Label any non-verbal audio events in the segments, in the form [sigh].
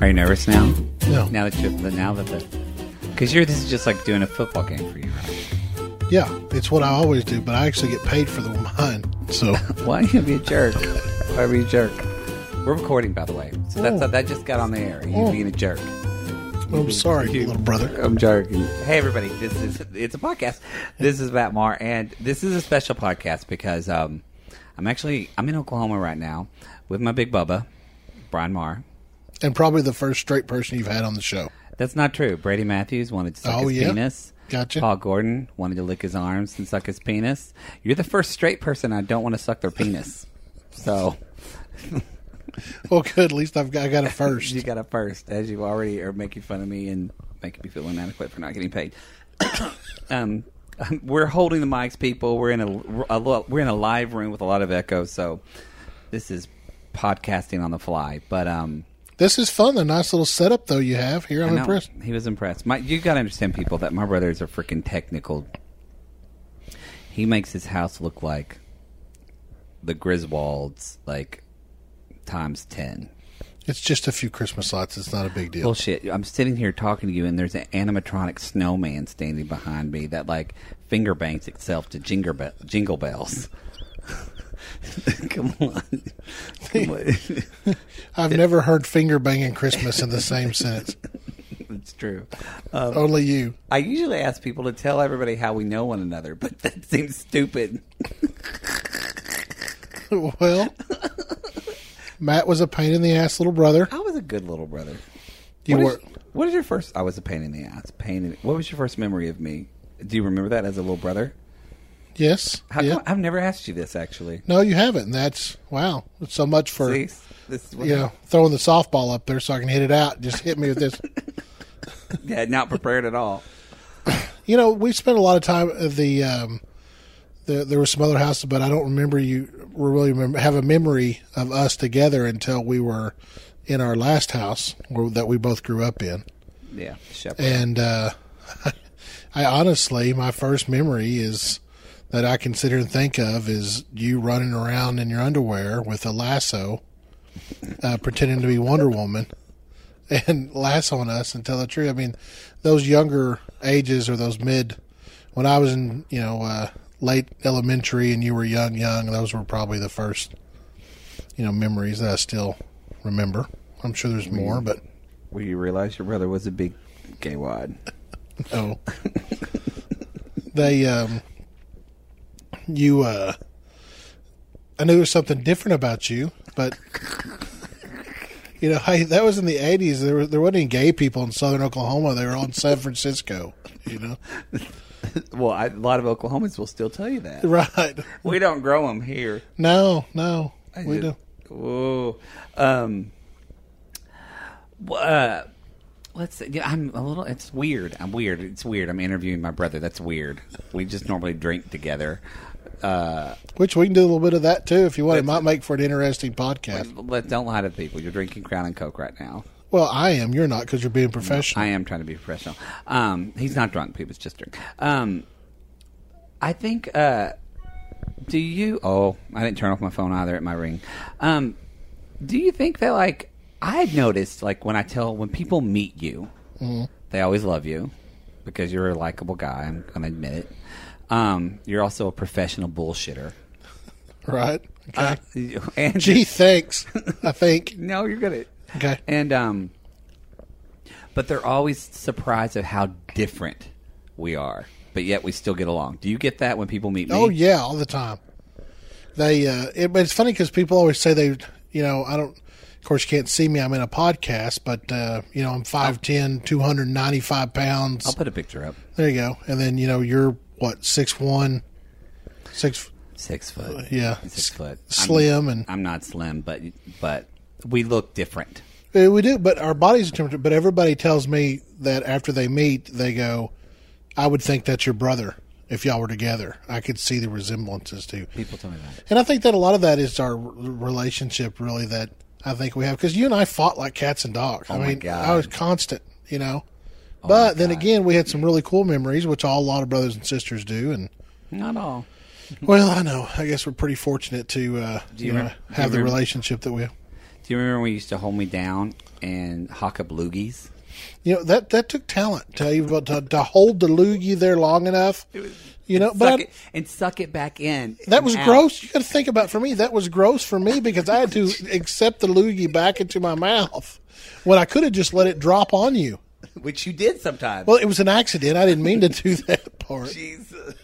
Are you nervous now? No. Now that you now that the because you're this is just like doing a football game for you, right? Yeah, it's what I always do, but I actually get paid for the mine. So [laughs] Why are you be a jerk? Why be a jerk? We're recording, by the way, so that's Oh. that just got on the air. You Oh. being a jerk. I'm sorry, little brother. I'm joking. Hey, everybody! This is it's a podcast. This is Matt Marr, and this is a special podcast because um, I'm actually I'm in Oklahoma right now with my big Bubba, Bryan Marr. And probably the first straight person you've had on the show. That's not true. Brady Matthews wanted to suck Oh, his yeah? penis. Gotcha. Paul Gordon wanted to lick his arms and suck his penis. You're the first straight person I don't want to suck their penis. So Well, good. At least I've got, I got it [laughs] first. you got it first, as you already are making fun of me and making me feel inadequate for not getting paid. [coughs] um, [laughs] we're holding the mics, people. We're in a, a we're in a live room with a lot of echo, so this is podcasting on the fly. But um, This is fun. The nice little setup though you have here. I'm impressed. He was impressed. My, you got to understand, people, that my brother is a freaking technical. He makes his house look like the Griswolds, like times ten. It's just a few Christmas lights. It's not a big deal. Bullshit. I'm sitting here talking to you, and there's an animatronic snowman standing behind me that like finger bangs itself to jingle, be- jingle bells. [laughs] [laughs] Come on. Come on. [laughs] I've never heard finger banging Christmas in the same sentence. it's true. Um, Only you. I usually ask people to tell everybody how we know one another, but [laughs] that seems stupid. Well, Matt was a pain in the ass little brother. I was a good little brother. You what were. Is, what is your first? I was a pain in the ass. Pain. In, what was your first memory of me? Do you remember that as a little brother? Yes. How yeah. come, I've never asked you this actually. No, you haven't. And that's wow. So much for See, this you know throwing the softball up there so I can hit it out. Just hit me with this. [laughs] yeah, not prepared at all. You know, we spent a lot of time at the. Um, the, there were some other houses, but I don't remember you really remember, have a memory of us together until we were in our last house where, that we both grew up in. Yeah, shepherd. And uh, [laughs] I honestly, my first memory is that I can sit here and think of is you running around in your underwear with a lasso, uh, pretending to be Wonder Woman, [laughs] and lassoing us and tell the truth. I mean, those younger ages or those mid, when I was in, you know, uh, late elementary and you were young, young, those were probably the first, you know, memories that I still remember. I'm sure there's more, but Where you realize your brother was a big gay wad. [laughs] Oh. they um you uh I knew there was something different about you, but [laughs] you know, I, that was in the eighties. There were there wasn't any gay people in southern Oklahoma. They were all in San Francisco. You know, [laughs] Well, I, a lot of Oklahomans will still tell you that. right? [laughs] We don't grow them here. No, no, we do. Whoa. Um. Uh, let's. see. Yeah, I'm a little. It's weird. I'm weird. It's weird. I'm interviewing my brother. That's weird. We just normally drink together. Uh, Which we can do a little bit of that too if you want. It might make for an interesting podcast. let don't lie to the people. You're drinking Crown and Coke right now. Well, I am. You're not because you're being professional. I am trying to be professional. Um, he's not drunk. People, it's just drink. Um, I think. Uh, do you? Oh, I didn't turn off my phone either at my ring. Um, do you think that like I've noticed like when I tell when people meet you, they always love you because you're a likable guy. I'm gonna admit it. Um, you're also a professional bullshitter. right? Okay. Uh, [laughs] and Gee, thanks. I think. [laughs] no, you're good at Okay. And um, but they're always surprised at how different we are, but yet we still get along. Do you get that when people meet me? Oh yeah, all the time. They, uh, it, but it's funny because people always say they, you know, I don't. Of course, you can't see me. I'm in a podcast, but uh, you know, I'm 5'10", 295 pounds. I'll put a picture up. There you go. And then you know, you're what six one, six Six foot. yeah, six foot. slim, and I'm, I'm not slim, but but we look different. Uh, we do. But our bodies are different. But everybody tells me that after they meet, they go, "I would think that's your brother." If y'all were together, I could see the resemblances too. People tell me that. And I think that a lot of that is our relationship, really, that I think we have. Because you and I fought like cats and dogs. I Oh my mean, God. I was constant, you know. My but then again, we had some really cool memories, which all a lot of brothers and sisters do. And Not all. well, I know. I guess we're pretty fortunate to uh, Do you you know remember- have the remember- relationship that we have. Do you remember when you used to hold me down and hawk up loogies? You know that that took talent to to, to hold the loogie there long enough. You know, but it, and suck it back in. that was out. gross. You got to think about for me. That was gross for me because I had to [laughs] accept the loogie back into my mouth when I could have just let it drop on you. [laughs] which you did sometimes. Well, it was an accident. I didn't mean to do that part. Jesus.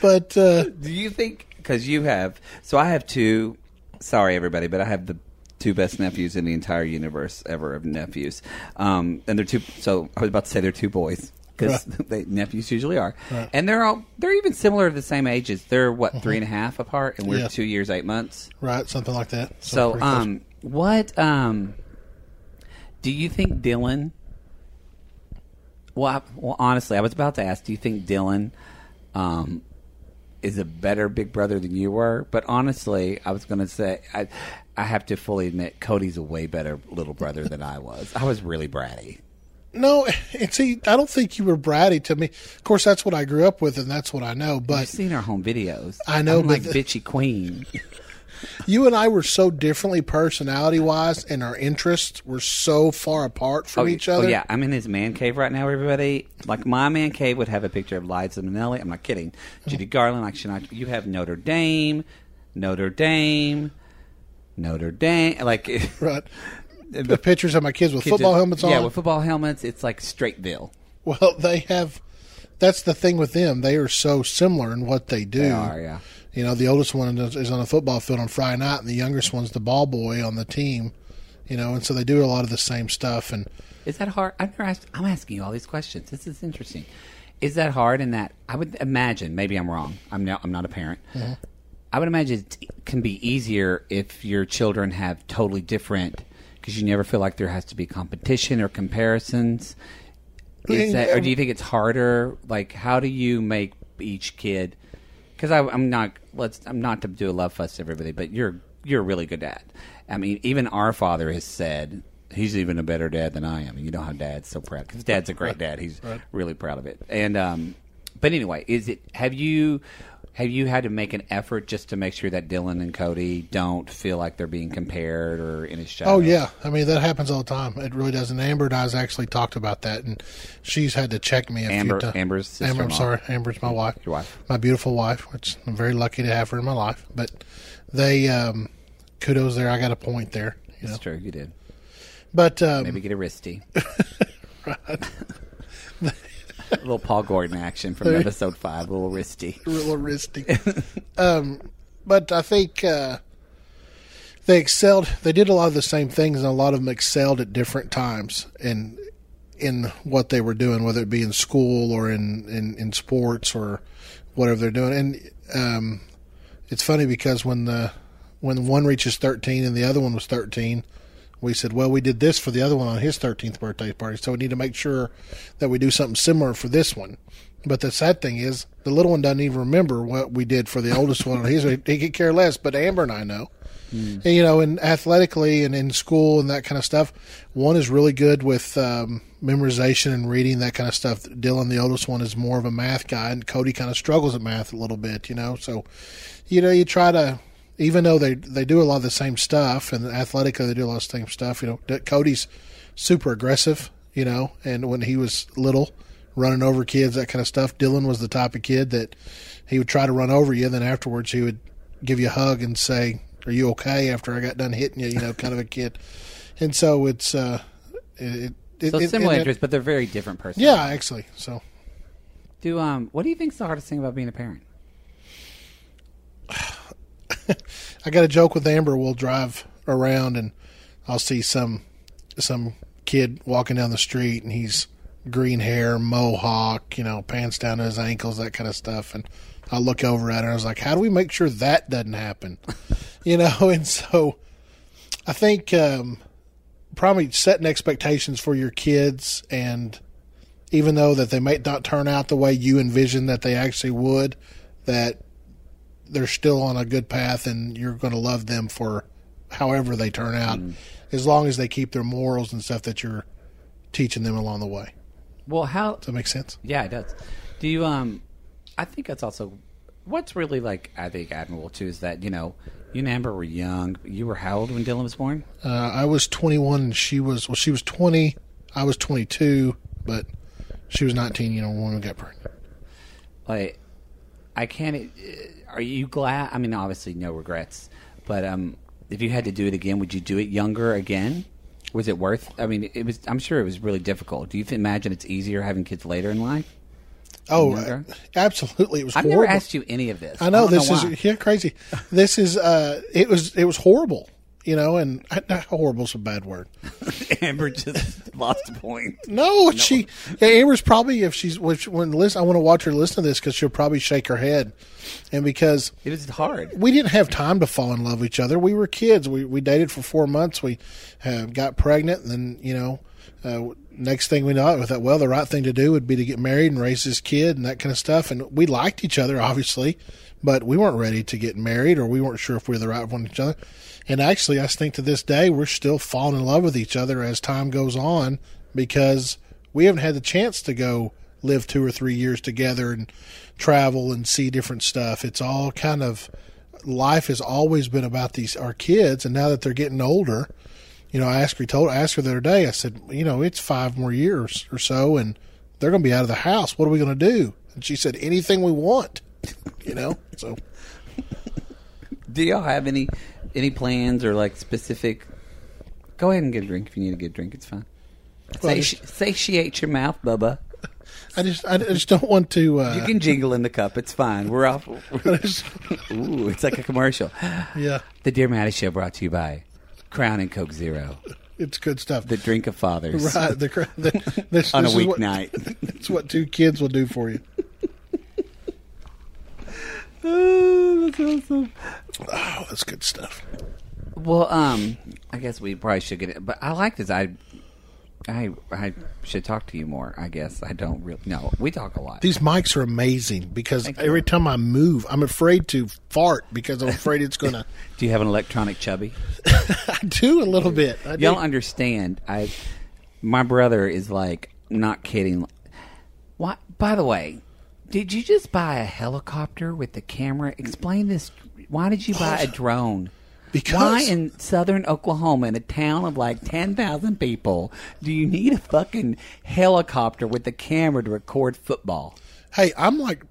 But uh, Do you think because you have so I have two sorry everybody, but I have the two best nephews in the entire universe ever of nephews. Um, and they're two so I was about to say they're two boys because [laughs] they nephews usually are. Right. And they're all they're even similar to the same ages. They're what, three and a half apart and we're Yeah. two years, eight months. right, something like that. So, um, what um, do you think Dylan? Well, I, well, honestly, I was about to ask. Do you think Dylan um, is a better big brother than you were? But honestly, I was going to say I, I have to fully admit Cody's a way better little brother than I was. I was really bratty. no, [laughs] and see, I don't think you were bratty to me. Of course, that's what I grew up with, and that's what I know. But You've But seen our home videos. I know, I'm like the- bitchy queen. [laughs] you and I were so differently personality wise, and our interests were so far apart from oh, each Oh, other. yeah, I'm in his man cave right now, everybody. Like, my man cave would have a picture of Liza Minnelli. I'm not kidding. Judy Garland, like, you have Notre Dame, Notre Dame, Notre Dame. Like, [laughs] Right. The pictures of my kids with football helmets on. Yeah, with football helmets, it's like Straightville. Well, they have. That's the thing with them. They are so similar in what they do. They are, yeah. You know, the oldest one is on a football field on Friday night, and the youngest one's the ball boy on the team. You know, and so they do a lot of the same stuff. And Is that hard? I've never asked. I'm asking you all these questions. This is interesting. Is that hard? In that, I would imagine. Maybe I'm wrong. I'm not. I'm not a parent. Mm-hmm. I would imagine it can be easier if your children have totally different, because you never feel like there has to be competition or comparisons. Is that, or do you think it's harder? Like, how do you make each kid? Because I'm not. Let's. I'm not to do a love fest to everybody, but you're you're a really good dad. I mean, even our father has said he's even a better dad than I am. You know how dad's so proud because dad's a great dad. He's really proud of it. And um, but anyway, is it? Have you? Have you had to make an effort just to make sure that Dylan and Cody don't feel like they're being compared or in a show? oh yeah, I mean that happens all the time. It really does. And Amber and I's actually talked about that, and she's had to check me a Amber- few times. Amber's Amber, I'm sorry, Amber's my wife. Your wife. my beautiful wife, which I'm very lucky to have her in my life. But they, um, kudos there. I got a point there. You know, That's true. You did. but um, Maybe get a wristy. [laughs] [laughs] a little Paul Gordon action from episode five. A little wristy. a little risky. um, but I think uh, they excelled. They did a lot of the same things, and a lot of them excelled at different times in in what they were doing, whether it be in school or in in, in sports or whatever they're doing. And um, it's funny because when the when one reaches thirteen and the other one was thirteen. We said, well, we did this for the other one on his 13th birthday party, so we need to make sure that we do something similar for this one. But the sad thing is, the little one doesn't even remember what we did for the oldest one on his. [laughs] He could care less, but Amber and I know. And, you know, and athletically and in school and that kind of stuff, one is really good with um, memorization and reading, that kind of stuff. Dylan, the oldest one, is more of a math guy, and Cody kind of struggles at math a little bit, you know. So, you know, you try to even though they they do a lot of the same stuff and athletically they do a lot of the same stuff. You know, Cody's super aggressive. You know, and when he was little, running over kids, that kind of stuff. Dylan was the type of kid that he would try to run over you, and then afterwards he would give you a hug and say, "Are you okay?" After I got done hitting you, you know, kind of a kid. And so it's uh, it, it, So it- similar it- interests, but they're very different persons. Yeah, actually. So Do um, what do you think's the hardest thing about being a parent? [sighs] [sighs] [sighs] [laughs] I got a joke with Amber. We'll drive around and I'll see some some kid walking down the street and he's green hair, mohawk, you know, pants down to his ankles, that kind of stuff. And I look over at her. I was like, "How do we make sure that doesn't happen?" [laughs] you know. And so I think um, probably setting expectations for your kids, and even though that they might not turn out the way you envision that they actually would, that they're still on a good path and you're going to love them for however they turn out as long as they keep their morals and stuff that you're teaching them along the way Well, how does that make sense Yeah, it does. Do you? Um, I think that's also what's really like I think admirable too is that you know you and Amber were young. You were how old when Dylan was born? Uh, I was 21 and she was well. She was 20. I was 22, but she was 19. You know, when we got pregnant. Like, I can't. uh, Are you glad? I mean, obviously, no regrets. But um, if you had to do it again, would you do it younger again? Was it worth? I mean, it was. I'm sure it was really difficult. Do you imagine it's easier having kids later in life? Oh, uh, absolutely. It was I've horrible. never asked you any of this. I know don't this why. is yeah crazy. This is uh, it was it was horrible. You know, and [laughs] not horrible's a bad word. [laughs] Amber just [laughs] lost a point. No, she yeah, Amber's probably if she's when, when listen, I want to watch her listen to this because she'll probably shake her head, and because It was hard. we didn't have time to fall in love with each other. We were kids. We we dated for four months. We uh, got pregnant, and then you know, uh, next thing we know, we thought, well, the right thing to do would be to get married and raise this kid and that kind of stuff. And we liked each other, obviously, but we weren't ready to get married, or we weren't sure if we were the right one for each other. And actually, I think to this day, we're still falling in love with each other as time goes on because we haven't had the chance to go live two or three years together and travel and see different stuff. It's all kind of life has always been about these our kids, and now that they're getting older, you know, I asked her, told I asked her the other day. I said, you know, it's five more years or so, and they're going to be out of the house. What are we going to do? And she said, anything we want. You know, so [laughs] Do y'all have any any plans or like specific? Go ahead and get a drink if you need to get a drink. It's fine. Well, Sati- satiate your mouth, Bubba. [laughs] I just I just don't want to. Uh, You can jingle in the cup. It's fine. We're off. [laughs] Ooh, it's like a commercial. yeah, The Dear Mattie Show brought to you by Crown and Coke Zero, it's good stuff. the drink of fathers. right, the, the, this, On a this is what- weeknight. It's what two kids will do for you. Oh, that's awesome. Oh, that's good stuff. Well, um, I guess we probably should get it, but I like this. I, I, I should talk to you more. I guess I don't really. No, we talk a lot. These mics are amazing because Thank you. every time I move, I'm afraid to fart because I'm afraid it's going [laughs] to. Do you have an electronic chubby? [laughs] I do a little bit. I do. Y'all understand? I, my brother is like not kidding. What? By the way, did you just buy a helicopter with the camera? Explain this. Why did you buy a drone? Because- why in southern Oklahoma, in a town of like ten thousand people, do you need a fucking helicopter with the camera to record football? Hey, I'm like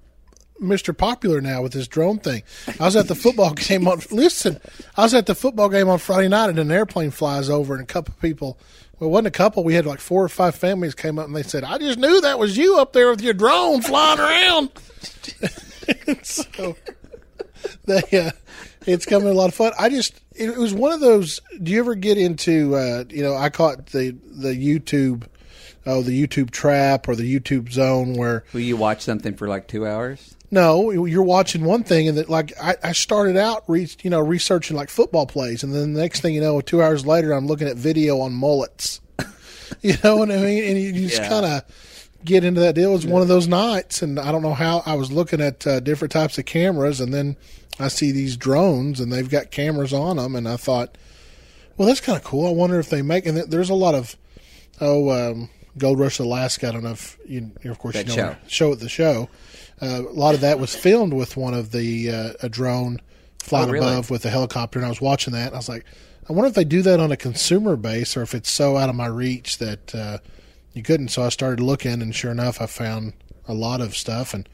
Mr. Popular now with this drone thing. I was at the football [laughs] game on. Listen, I was at the football game on Friday night, and an airplane flies over, and a couple of people. Well, it wasn't a couple. We had like four or five families came up, and they said, "I just knew that was you up there with your drone flying around." [laughs] so they, uh, it's coming a lot of fun. I just, it, was one of those. Do you ever get into, uh, you know, I caught the the YouTube, oh, the YouTube trap or the YouTube zone where Will you watch something for like two hours? No, you're watching one thing, and that like I, I started out, re, you know, researching like football plays, and then the next thing you know, two hours later, I'm looking at video on mullets. [laughs] you know what I mean? And you, you just Yeah. kind of get into that deal. It was one of those nights, and I don't know how I was looking at uh, different types of cameras, and then I see these drones, and they've got cameras on them, and I thought, well, that's kind of cool. I wonder if they make, and there's a lot of oh, um, Gold Rush Alaska. I don't know if you, of course, That you know show. show at the show. Uh, a lot of that was filmed with one of the uh, a drone flying Oh, really? above with a helicopter, and I was watching that. And I was like, I wonder if they do that on a consumer base, or if it's so out of my reach that uh, you couldn't. So I started looking, and sure enough, I found a lot of stuff, and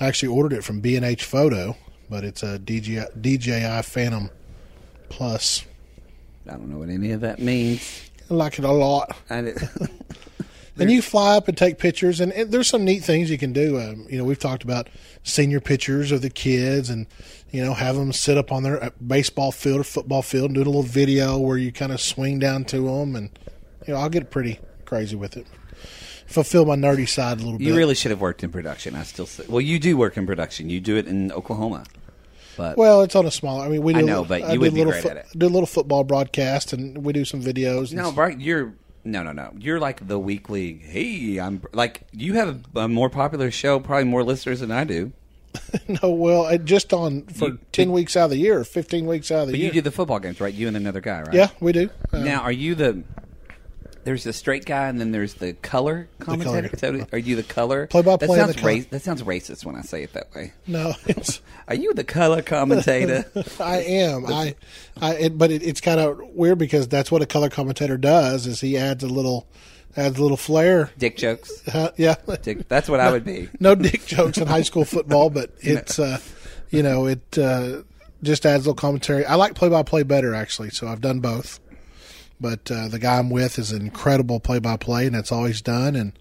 I actually ordered it from B and H Photo, but it's a DJI, DJI Phantom Plus. I don't know what any of that means. I like it a lot. I [laughs] And you fly up and take pictures, and, and there's some neat things you can do. Um, you know, we've talked about senior pictures of the kids, and you know, have them sit up on their uh, baseball field or football field and do a little video where you kind of swing down to them, and you know, I'll get pretty crazy with it. Fulfill my nerdy side a little bit. You really should have worked in production. I still say, well, you do work in production. You do it in Oklahoma, but well, it's on a smaller. I mean, we. Do I know, but you do would be little great fo- at it. Do a little football broadcast, and we do some videos. no, Bart, you're no, no, no. You're like the weekly. Hey, I'm like you have a, more popular show, probably more listeners than I do. [laughs] no. Well, uh, just on for You- ten weeks out of the year, fifteen weeks out of the But year. you do the football games, right? You and another guy, right? yeah, we do. Uh, Now, are you the? There's the straight guy, and then there's the color commentator. Is that- are you the color Play-by-play That sounds ra- that sounds racist when I say it that way. No, [laughs] Are you the color commentator? [laughs] I am. I, I. It, but it, it's kind of weird because that's what a color commentator does. Is he adds a little, adds a little flair. Dick jokes. Uh, yeah. Dick, that's what I would be. no dick jokes in high school football, but [laughs] it's uh, you know it uh, just adds a little commentary. I like play by play better actually, so I've done both. But uh, the guy I'm with is an incredible play by play, and that's all he's done. And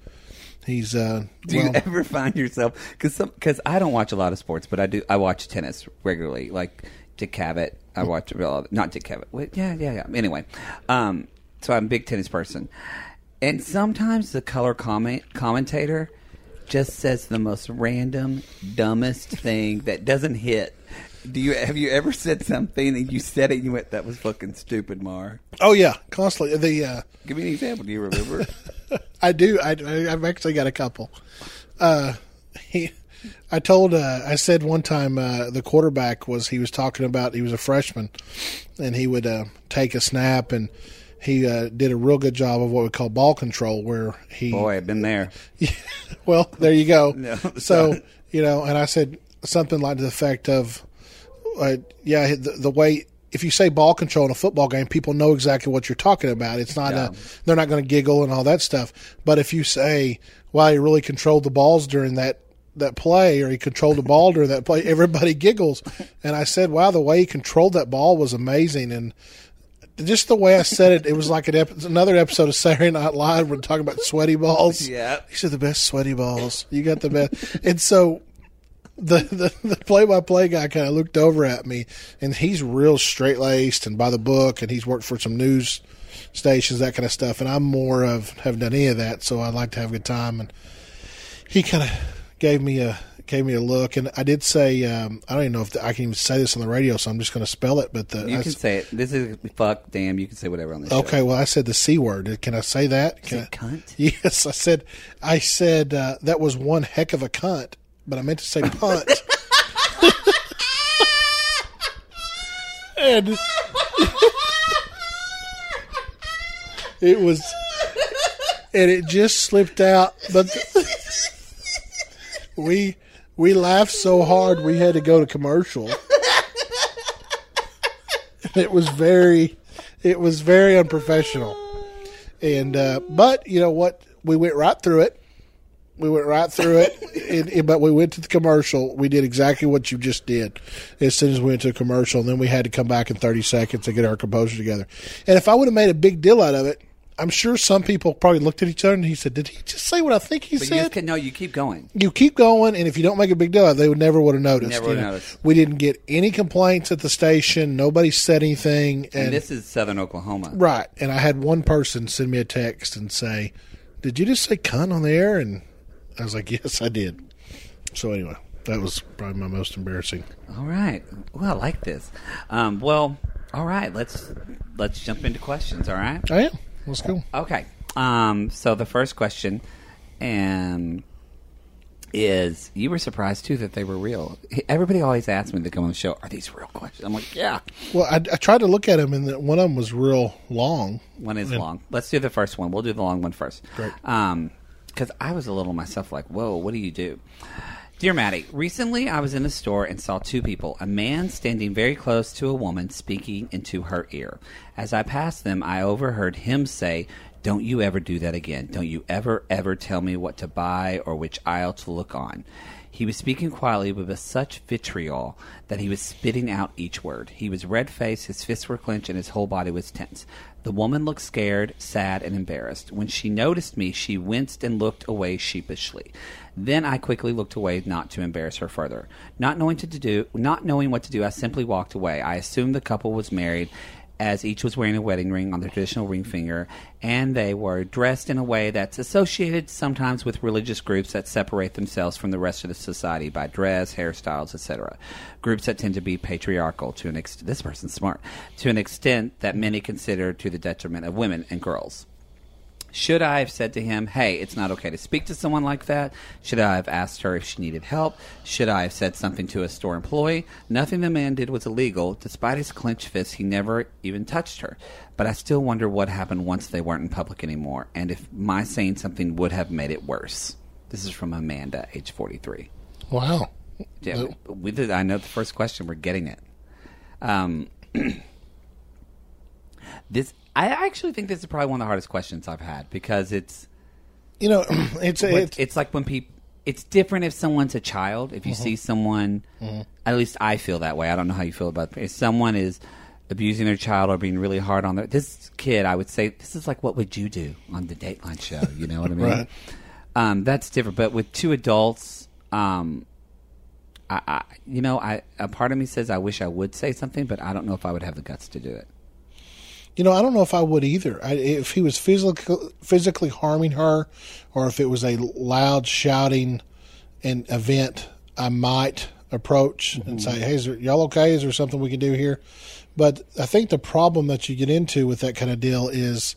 he's uh, Do well, you ever find yourself because because I don't watch a lot of sports, but I do I watch tennis regularly, like Dick Cavett. I watch well, not Dick Cavett. Wait, yeah, yeah, yeah. Anyway, um, so I'm a big tennis person, and sometimes the color comment commentator just says the most random, dumbest thing that doesn't hit. Do you have you ever said something and you said it and you went that was fucking stupid, Marr? oh yeah, constantly the. Uh, Give me an example. Do you remember? [laughs] I do. I, I- I've actually got a couple. Uh, he, I told. Uh, I said one time uh, the quarterback was. He was talking about. He was a freshman, and he would uh, take a snap, and he uh, did a real good job of what we call ball control, where he. Boy, I've been there. [laughs] Well, there you go. [laughs] No, so you know, and I said something like to the effect of, uh, "Yeah, the, the way." If you say ball control in a football game, people know exactly what you're talking about. It's not Yeah. a, they're not going to giggle and all that stuff. But if you say, "Wow, he really controlled the balls during that that play," or he controlled the ball during that play, [laughs] everybody giggles. And I said, "Wow, the way he controlled that ball was amazing." And just the way I said it, it was like an epi- another episode of Saturday Night Live when talking about sweaty balls. [laughs] Yeah. These are the best sweaty balls. You got the best. and so the the, the play-by-play guy kind of looked over at me, and he's real straight-laced and by the book, and he's worked for some news stations, that kind of stuff. And I'm more of haven't done any of that, so I like to have a good time. And he kind of gave me a gave me a look, and I did say um, I don't even know if I can even say this on the radio, so I'm just going to spell it. But the You can say it. This is fuck, damn. You can say whatever on this. show. Okay, well, I said the c word. Can I say that? Can I- cunt? [laughs] Yes, I said. I said uh, that was one heck of a cunt, but I meant to say punt. [laughs] and it was, and it just slipped out. But we we laughed so hard we had to go to commercial. it was very, it was very unprofessional. And uh, but you know what? We went right through it. We went right through it, [laughs] and, and- but we went to the commercial. We did exactly what you just did. As soon as we went to a commercial, and then we had to come back in thirty seconds to get our composure together. And if I would have made a big deal out of it, I'm sure some people probably looked at each other and he said, "Did he just say what I think he But said?" just can, no, you keep going. you keep going, and if you don't make a big deal, out of it, they would never would have noticed. Never would have noticed. We didn't get any complaints at the station. Nobody said anything, And, and this is Southern Oklahoma. right. And I had one person send me a text and say, "Did you just say cunt on the air?" And I was like, [laughs] "Yes, I did." So anyway, that was probably my most embarrassing. All right. Well, I like this. Um, well, all right. Let's let's jump into questions. All right. I am. Let's go. Okay. Um, so the first question, um, is you were surprised too that they were real. Everybody always asks me to come on the show, "Are these real questions?" I'm like, "Yeah." Well, I, I tried to look at them, and the, one of them was real long. One is And- long. Let's do the first one. We'll do the long one first. Great. Um, because I was a little myself like, whoa, what do you do? Dear Mattie, recently I was in a store and saw two people, a man standing very close to a woman speaking into her ear. As I passed them, I overheard him say, Don't you ever do that again. Don't you ever, ever tell me what to buy or which aisle to look on. He was speaking quietly, but with such vitriol that he was spitting out each word. He was red faced, his fists were clenched, and his whole body was tense. The woman looked scared, sad, and embarrassed. When she noticed me, she winced and looked away sheepishly. Then I quickly looked away, not to embarrass her further. Not knowing what to do, not knowing what to do, I simply walked away. I assumed the couple was married, as each was wearing a wedding ring on their traditional ring finger, and they were dressed in a way that's associated sometimes with religious groups that separate themselves from the rest of the society by dress, hairstyles, etc. Groups that tend to be patriarchal to an extent. This person's smart to an extent that many consider to the detriment of women and girls. Should I have said to him, "Hey, it's not okay to speak to someone like that"? Should I have asked her if she needed help? Should I have said something to a store employee? Nothing the man did was illegal. Despite his clenched fists, he never even touched her. But I still wonder what happened once they weren't in public anymore, and if my saying something would have made it worse. This is from Amanda, age forty-three. Wow. Yeah, we did. I know the first question. We're getting it. Um, [clears throat] this I actually think this is probably one of the hardest questions I've had because it's You know, [clears throat] it's it's, it's, it's like when people. It's different if someone's a child. If you see someone, at least I feel that way. I don't know how you feel about it. if someone is abusing their child or being really hard on their this kid. I would say this is like what would you do on the Dateline show? You know what I [laughs] mean? Right. Um, that's different. But with two adults, um, I, I, you know, I a part of me says I wish I would say something, but I don't know if I would have the guts to do it. You know, I don't know if I would either. I, if he was physically physically harming her, or if it was a loud shouting and event, I might approach and mm-hmm. say, "Hey, is there, y'all okay? Is there something we can do here?" But I think the problem that you get into with that kind of deal is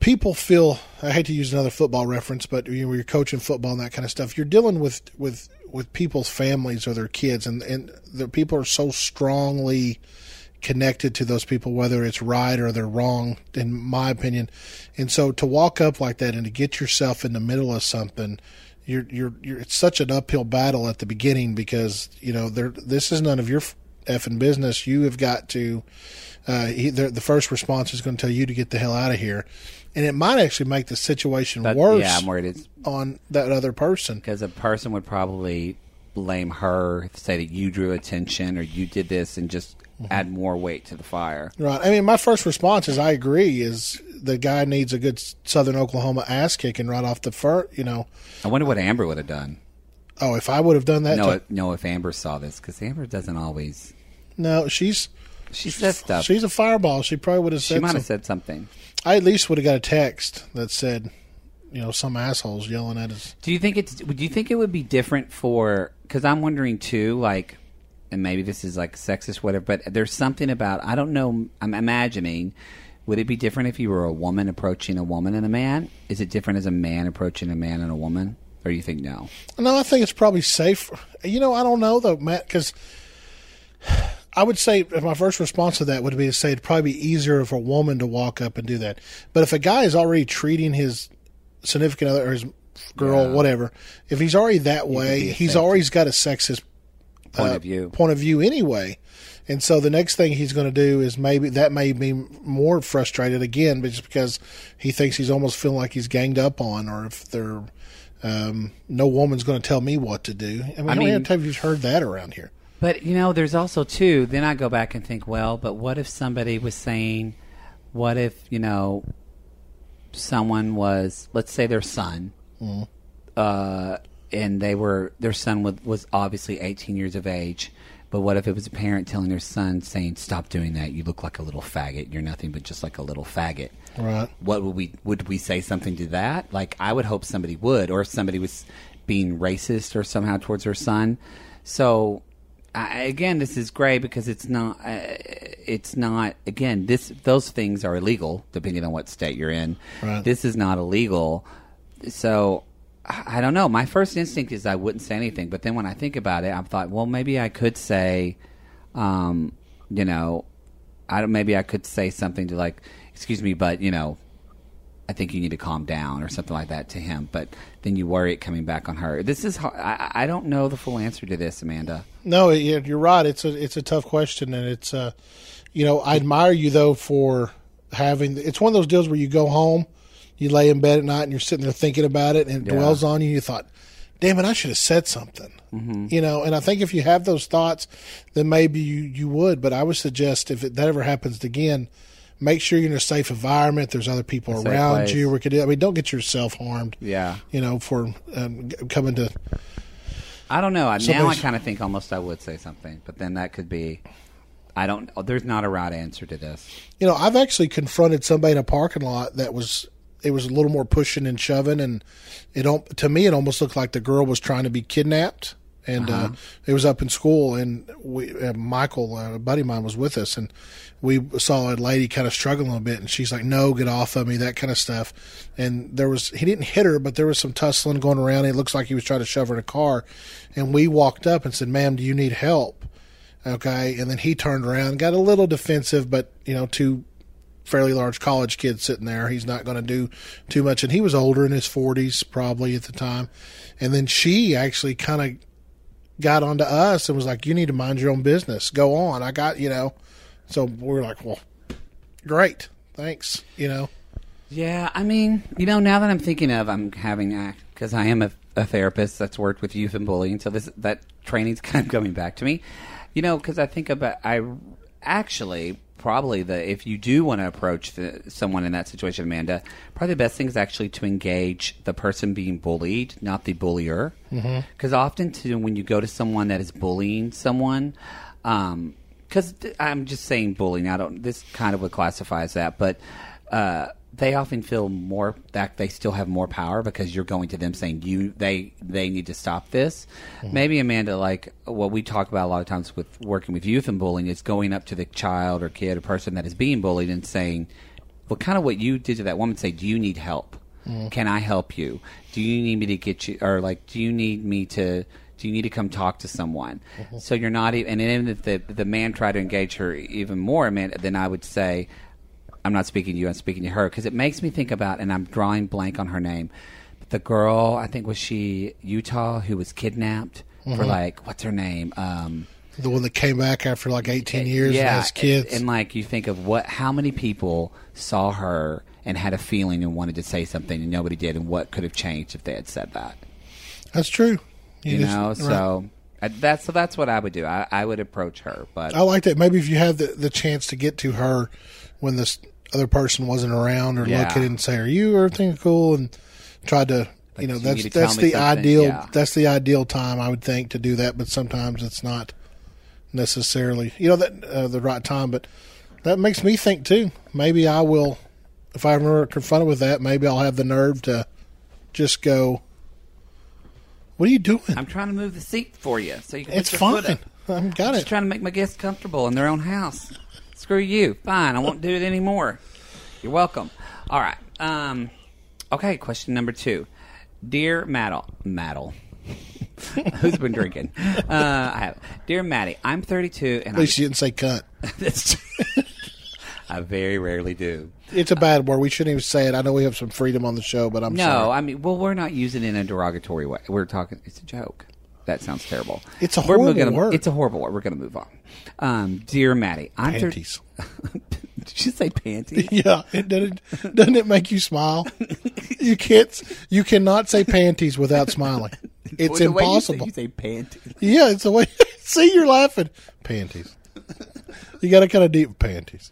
people feel. I hate to use another football reference, but you know, you're coaching football and that kind of stuff. You're dealing with with with people's families or their kids, and and the people are so strongly connected to those people, whether it's right or they're wrong, in my opinion. And so to walk up like that and to get yourself in the middle of something, you're you're you're it's such an uphill battle at the beginning because you know there this is none of your effing business. You have got to. Uh, he, the, the first response is going to tell you to get the hell out of here, and it might actually make the situation But, worse yeah, I'm worried it's on that other person. because a person would probably blame her, say that you drew attention or you did this, and just Mm-hmm. add more weight to the fire. Right. I mean, my first response is I agree. Is the guy needs a good Southern Oklahoma ass kicking right off the first. You know, I wonder what Amber would have done. oh, if I would have done that, No, to- no, if Amber saw this, because Amber doesn't always. no, she's She says stuff. she's a fireball. She probably would have she said. might Some, have said something. I at least would have got a text that said, you know, some assholes yelling at us. Do you think it's? Would you think it would be different for? Because I'm wondering too, like, and maybe this is like sexist, whatever. But there's something about I don't know. I'm imagining. Would it be different if you were a woman approaching a woman and a man? Is it different as a man approaching a man and a woman, or you think no? No, I think it's probably safe. You know, I don't know though, Matt, because I would say if my first response to that would be to say it'd probably be easier for a woman to walk up and do that. But if a guy is already treating his significant other or his girl, Yeah. whatever, if he's already that way, he's always got a sexist Point uh, of view. point of view anyway. And so the next thing he's going to do is maybe that may be more frustrated again, but just because he thinks he's almost feeling like he's ganged up on, or if they're um, no woman's going to tell me what to do. I mean, how many mean- times have you heard that around here? But you know, there's also too. Then I go back and think, well, but what if somebody was saying, what if you know, someone was, let's say their son, uh, and they were their son was, was obviously 18 years of age. But what if it was a parent telling their son, saying, "Stop doing that. You look like a little faggot. You're nothing but just like a little faggot." Right. what would we would we say something to that? Like I would hope somebody would, or if somebody was being racist or somehow towards her son. So I, again, this is gray because it's not. Uh, it's not. Again, this those things are illegal depending on what state you're in. Right. This is not illegal. So I don't know. My first instinct is I wouldn't say anything, but then when I think about it, I thought, well, maybe I could say, um, you know, I don't. Maybe I could say something to like, excuse me, but you know, I think you need to calm down or something like that to him. But then you worry it coming back on her. This is. har- I, I don't know the full answer to this, Amanda. No, you're right. It's a it's a tough question, and it's uh, you know, I admire you though for having. It's one of those deals where you go home, you lay in bed at night, and you're sitting there thinking about it, and it Yeah. dwells on you. You thought, "Damn it, I should have said something." You know, and I think if you have those thoughts, then maybe you you would. But I would suggest if it, that ever happens again. Make sure you're in a safe environment. There's other people around place. you. We could, I mean, don't get yourself harmed. Yeah. You know, for um, coming to I don't know. I- Now I kind of think almost I would say something, but then that could be. I don't. There's not a right answer to this. You know, I've actually confronted somebody in a parking lot that was it was a little more pushing and shoving, and it to me it almost looked like the girl was trying to be kidnapped. and Uh-huh. uh, it was up in school. And we, uh, Michael, uh, a buddy of mine, was with us, and we saw a lady kind of struggling a bit, and she's like, "No, get off of me," that kind of stuff. And there was he didn't hit her, but there was some tussling going around. It looks like he was trying to shove her in a car, and we walked up and said, "Ma'am, do you need help?" Okay, and then he turned around, got a little defensive, but you know, two fairly large college kid sitting there. He's not going to do too much, and he was older in his forties probably at the time. And then she actually kind of got onto us and was like, "You need to mind your own business. Go on. I got you know." So we are like, "Well, great, thanks." You know, Yeah, I mean, you know, now that I'm thinking of, I'm having because I am a, a therapist that's worked with youth and bullying, so this that training's [laughs] kind of coming back to me. You know, because I think about I actually probably the if you do want to approach the, someone in that situation, Amanda, probably the best thing is actually to engage the person being bullied, not the bullier. Because often, too, when you go to someone that is bullying someone, um, because I'm just saying bullying. I don't. This kind of would classify as that, but uh, they often feel more that they still have more power because you're going to them saying you they they need to stop this. Mm-hmm. Maybe Amanda, like what we talk about a lot of times with working with youth and bullying, is going up to the child or kid or person that is being bullied and saying, well, kind of what you did to that woman. Say, do you need help? Mm-hmm. Can I help you? Do you need me to get you, or like, do you need me to? Do you need to come talk to someone? Mm-hmm. So you're not even, and then if the the man tried to engage her even more, man, then I would say, I'm not speaking to you, I'm speaking to her because it makes me think about, and I'm drawing blank on her name. But The girl, I think was she Utah, who was kidnapped for mm-hmm. like what's her name? Um, the one that came back after like 18 eh, years yeah, and has kids. And, and, like you think of what, how many people saw her and had a feeling and wanted to say something and nobody did, and what could have changed if they had said that. That's true. You, just- know, right. so I, that's so that's what I would do. I, I would approach her, but I like that. Maybe if you have the, the chance to get to her when this other person wasn't around, or Yeah. look at it and say, "Are you everything cool?" and tried to, you know, you that's need that's the something, ideal. yeah. That's the ideal time I would think to do that. But sometimes it's not necessarily, you know, that uh, the right time. But that makes me think too. Maybe I will, if I'm ever confronted with that, maybe I'll have the nerve to just go. What are you doing? I'm trying to move the seat for you so you can. it's put your foot fine. [laughs] I've got I'm it. just trying to make my guests comfortable in their own house. Screw you. Fine. I won't do it anymore. You're welcome. All right. Um, okay. Question number two. Dear Maddle, Maddle, [laughs] who's been drinking? Uh, I have. Dear Mattie, I'm 32 and At I'm, least you didn't say cut. [laughs] That's- [laughs] I very rarely do. It's a bad word. We shouldn't even say it. I know we have some freedom on the show, but I'm No, sorry. I mean, well, we're not using it in a derogatory way. We're talking. It's a joke. That sounds terrible. It's a horrible gonna- word. It's a horrible word. We're going to move on. Um, dear Mattie, I'm thir- Panties. [laughs] Did you say panties? [laughs] yeah, it doesn't. Doesn't it make you smile? You can't. You cannot say panties without smiling. [laughs] It's Well, the way you say- impossible. You say, panties. Yeah, it's the way. See, you're laughing. Panties. You got to kind of deep panties.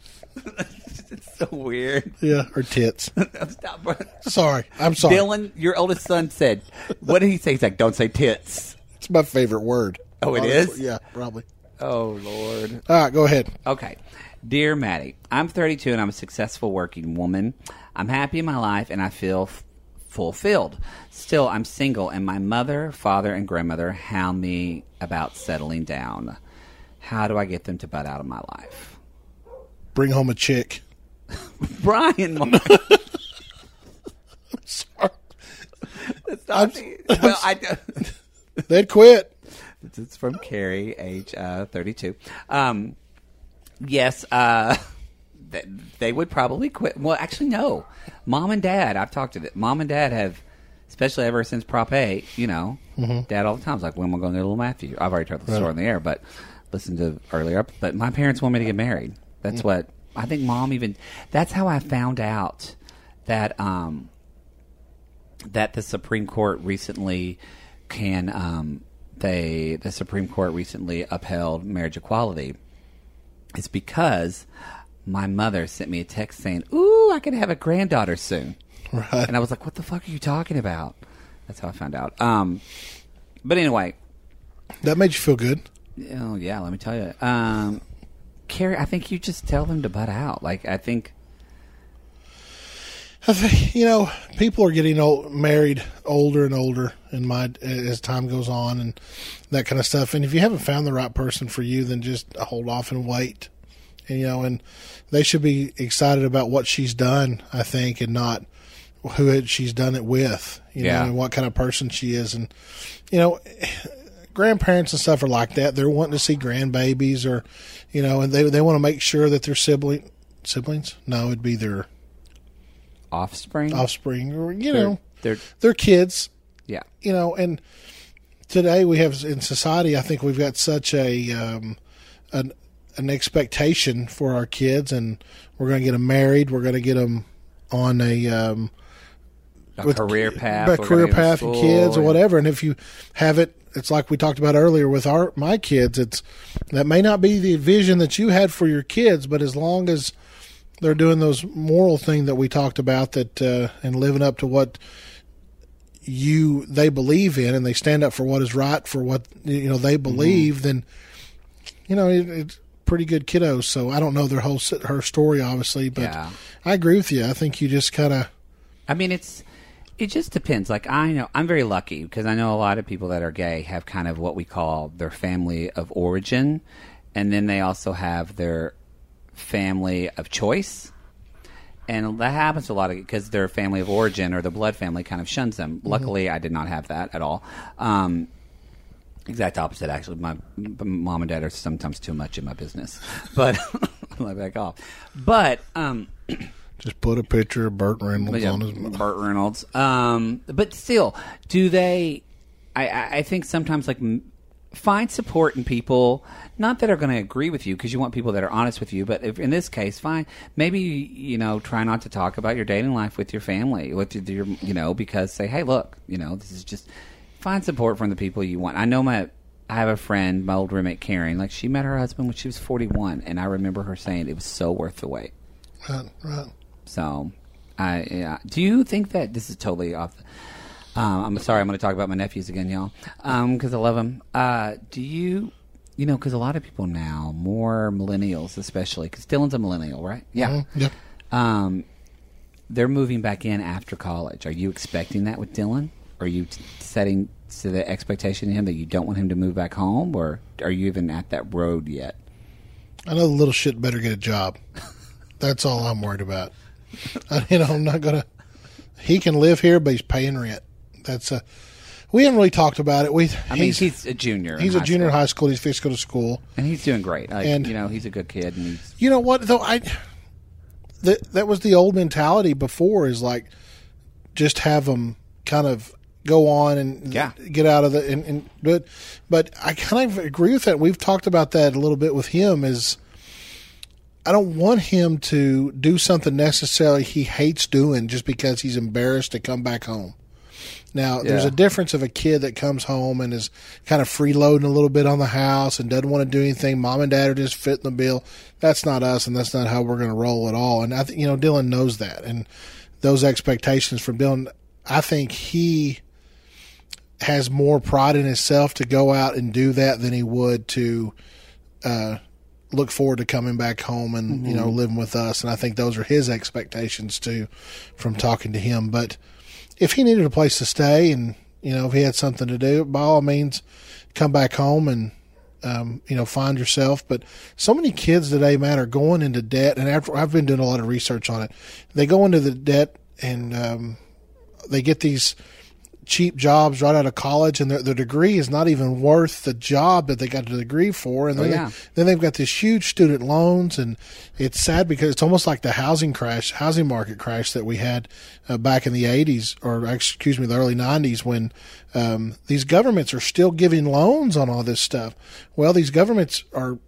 It's so weird. Yeah, or tits. Stop. bro. Sorry, I'm sorry. Dylan, your oldest son said, "What did he say?" He's like, "Don't say tits." It's my favorite word. Oh, it Honestly. is? Yeah, probably. Oh Lord. All right, go ahead. Okay. Dear Mattie, I'm 32 and I'm a successful working woman. I'm happy in my life and I feel f- fulfilled. Still, I'm single and my mother, father, and grandmother hound me about settling down. How do I get them to butt out of my life? Bring home a chick. [laughs] Bryan. [laughs] Sorry. That's not the- well, I, [laughs] [laughs] They'd quit. It's from Carrie, age uh, 32. Um, yes, uh, [laughs] th- they would probably quit. Well, actually, no. Mom and dad, I've talked to them. Mom and dad have, especially ever since Prop 8, you know, dad all the time is like, when am I going to Little Matthew? I've already told the story on the air, but listen to earlier. But my parents want me to get married. That's what, I think mom even, that's how I found out that, um, that the Supreme Court recently can um, they the Supreme Court recently upheld marriage equality is because my mother sent me a text saying, "Ooh, I could have a granddaughter soon," Right. and I was like, "What the fuck are you talking about?" That's how I found out. Um, but anyway, That made you feel good. oh yeah, let me tell you, um, Carrie, I think you just tell them to butt out. Like I think I think you know people are getting old, married older and older, in my as time goes on, and that kind of stuff. And if you haven't found the right person for you, then just hold off and wait. And you know, and they should be excited about what she's done. I think, and not who it, she's done it with. You Yeah. know, and what kind of person she is, and you know. Grandparents and stuff are like that. They're wanting to see grandbabies, or you know, and they they want to make sure that their sibling siblings. No, it'd be their Offspring. offspring, or you They're- know, they're their kids. yeah. You know, and today we have in society. I think we've got such a um, an an expectation for our kids, and we're going to get them married. We're going to get them on a um, A with- career path. a career path, and kids or whatever. And if you have it, it's like we talked about earlier with our my kids. It's that may not be the vision that you had for your kids, but as long as they're doing those moral thing that we talked about, that uh, and living up to what you they believe in, and they stand up for what is right for what you know they believe, then you know it, it's pretty good kiddos. So I don't know their whole her story, obviously, but Yeah. I agree with you. I think you just kind of I mean, it's it just depends. Like I know, I'm very lucky because I know a lot of people that are gay have kind of what we call their family of origin, and then they also have their family of choice. And that happens to a lot of because their family of origin or the blood family kind of shuns them. Luckily, I did not have that at all. Um, exact opposite, actually. My mom and dad are sometimes too much in my business, [laughs] but [laughs] let back off. But um, [clears throat] just put a picture of Burt Reynolds on his. Burt Reynolds. Um, but still, do they? I, I I think sometimes like m- find support in people, not that are going to agree with you because you want people that are honest with you. But if, in this case, fine. Maybe you know, try not to talk about your dating life with your family, with your you know, because say, hey, look, you know, this is just find support from the people you want. I know my. I have a friend, my old roommate Karen. Like she met her husband when she was forty-one, and I remember her saying it was so worth the wait. Right, right. So, I yeah. do you think that this is totally off? Um, I'm sorry, I'm going to talk about my nephews again, y'all, because I love them. Uh, do you, you know, because a lot of people now, more millennials especially, because Dylan's a millennial, right? Yeah. Mhm, yeah. Um, they're moving back in after college. Are you expecting that with Dylan? Are you t- setting to the expectation in him that you don't want him to move back home, or are you even at that road yet? I know the little shit better get a job. That's all I'm worried about. I, you know, I'm not gonna. He can live here, but he's paying rent. That's a. We haven't really talked about it. We. I mean, he's, a junior. he's a junior in high school. He's fixed to go to school. and he's doing great. Like, And- you know, he's a good kid, and he's You know what though? I that that was the old mentality before. Is like just have them kind of go on and Yeah. get out of the and, and but but I kind of agree with that. We've talked about that a little bit with him. Is I don't want him to do something necessarily he hates doing just because he's embarrassed to come back home. Now, there's a difference of a kid that comes home and is kind of freeloading a little bit on the house and doesn't want to do anything. Mom and dad are just fitting the bill. That's not us, and that's not how we're going to roll at all. And I think you know Dylan knows that, and those expectations from Dylan. I think he has more pride in himself to go out and do that than he would to uh, look forward to coming back home and you know living with us. And I think those are his expectations too, from talking to him. But if he needed a place to stay and you know if he had something to do, by all means, come back home and um, you know find yourself. But so many kids today, man, are going into debt. And after I've been doing a lot of research on it, they go into the debt and um, they get these cheap jobs right out of college, and their, their degree is not even worth the job that they got the degree for. And then, Oh, yeah. they, then they've got this huge student loans, and it's sad because it's almost like the housing crash, housing market crash that we had uh, back in the '80s, or excuse me, the early '90s, when um, these governments are still giving loans on all this stuff. Well, these governments are.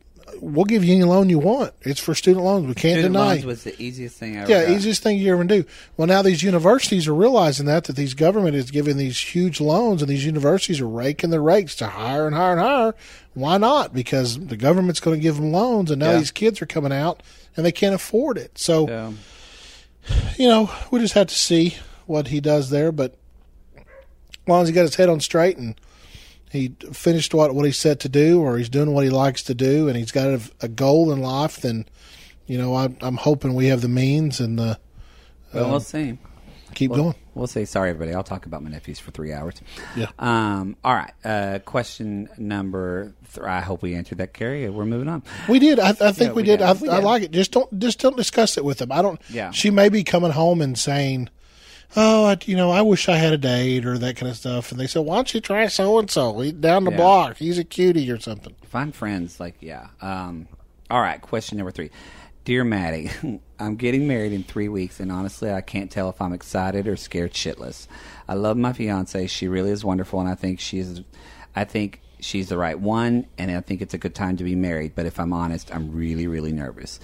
We'll give you any loan you want. It's for student loans. We can't Student deny. loans was the easiest thing I ever Yeah, got. easiest thing you ever do. Well, now these universities are realizing that that these government is giving these huge loans, and these universities are raking their rates to higher and higher and higher. Why not? Because the government's going to give them loans, and now Yeah. these kids are coming out and they can't afford it. So So, you know, we just have to see what he does there. But as long as he got his head on straight and he finished what what he's set to do, or he's doing what he likes to do, and he's got a, a goal in life, then you know, I, I'm hoping we have the means and the well, we'll see. keep Well, going. We'll say sorry, everybody. I'll talk about my nephews for three hours. Yeah. Um. All right. Uh. Question number. Th- I hope we answered that, Carrie. We're moving on. We did. I, I think Yeah, we, we did. did. I, We I like it. Just don't. Just don't discuss it with them. I don't. Yeah. She may be coming home and saying, "Oh, I, you know, I wish I had a date" or that kind of stuff. And they said, "Why don't you try so and so? He's down the Yeah. block. He's a cutie or something." Find friends. Like yeah. Um. All right. Question number three. Dear Mattie, [laughs] I'm getting married in three weeks, and honestly, I can't tell if I'm excited or scared shitless. I love my fiance; she really is wonderful, and I think she's, I think she's the right one, and I think it's a good time to be married. But if I'm honest, I'm really, really nervous.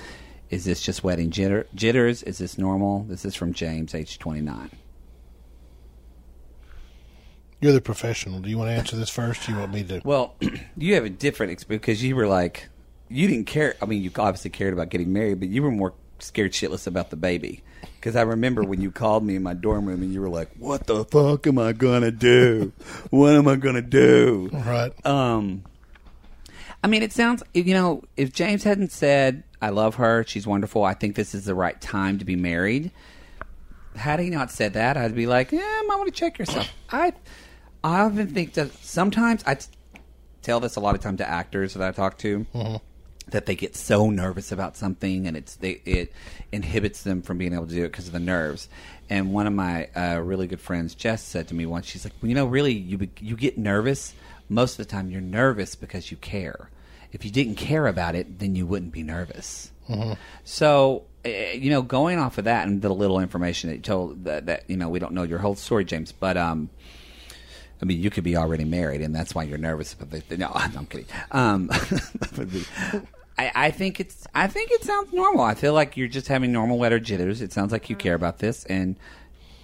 Is this just wedding jitter, jitters? Is this normal? This is from James, age 29. You're the professional. Do you want to answer this first? Or you want me to? Well, [clears throat] you have a different experience because you were like, you didn't care. I mean, you obviously cared about getting married, but you were more scared shitless about the baby. Because I remember when you called me in my dorm room and you were like, "What the fuck am I gonna do? what am I gonna do?" Right. Um, I mean, it sounds you know, if James hadn't said, "I love her, she's wonderful," I think this is the right time to be married. Had he not said that, I'd be like, "Yeah, I might want to check yourself." I, I often think that sometimes I t- tell this a lot of time to actors that I talk to. That they get so nervous about something, and it's they, it inhibits them from being able to do it because of the nerves. And one of my uh, really good friends, Jess, said to me once, she's like, well, "You know, really, you be- you get nervous most of the time. You're nervous because you care. If you didn't care about it, then you wouldn't be nervous." So, uh, you know, going off of that and the little information that you told that, that you know, we don't know your whole story, James, but um, I mean, you could be already married, and that's why you're nervous. [laughs] [laughs] But the, no, I'm kidding. Um, I, I think it's. I think it sounds normal. I feel like you're just having normal weather jitters. It sounds like you care about this, and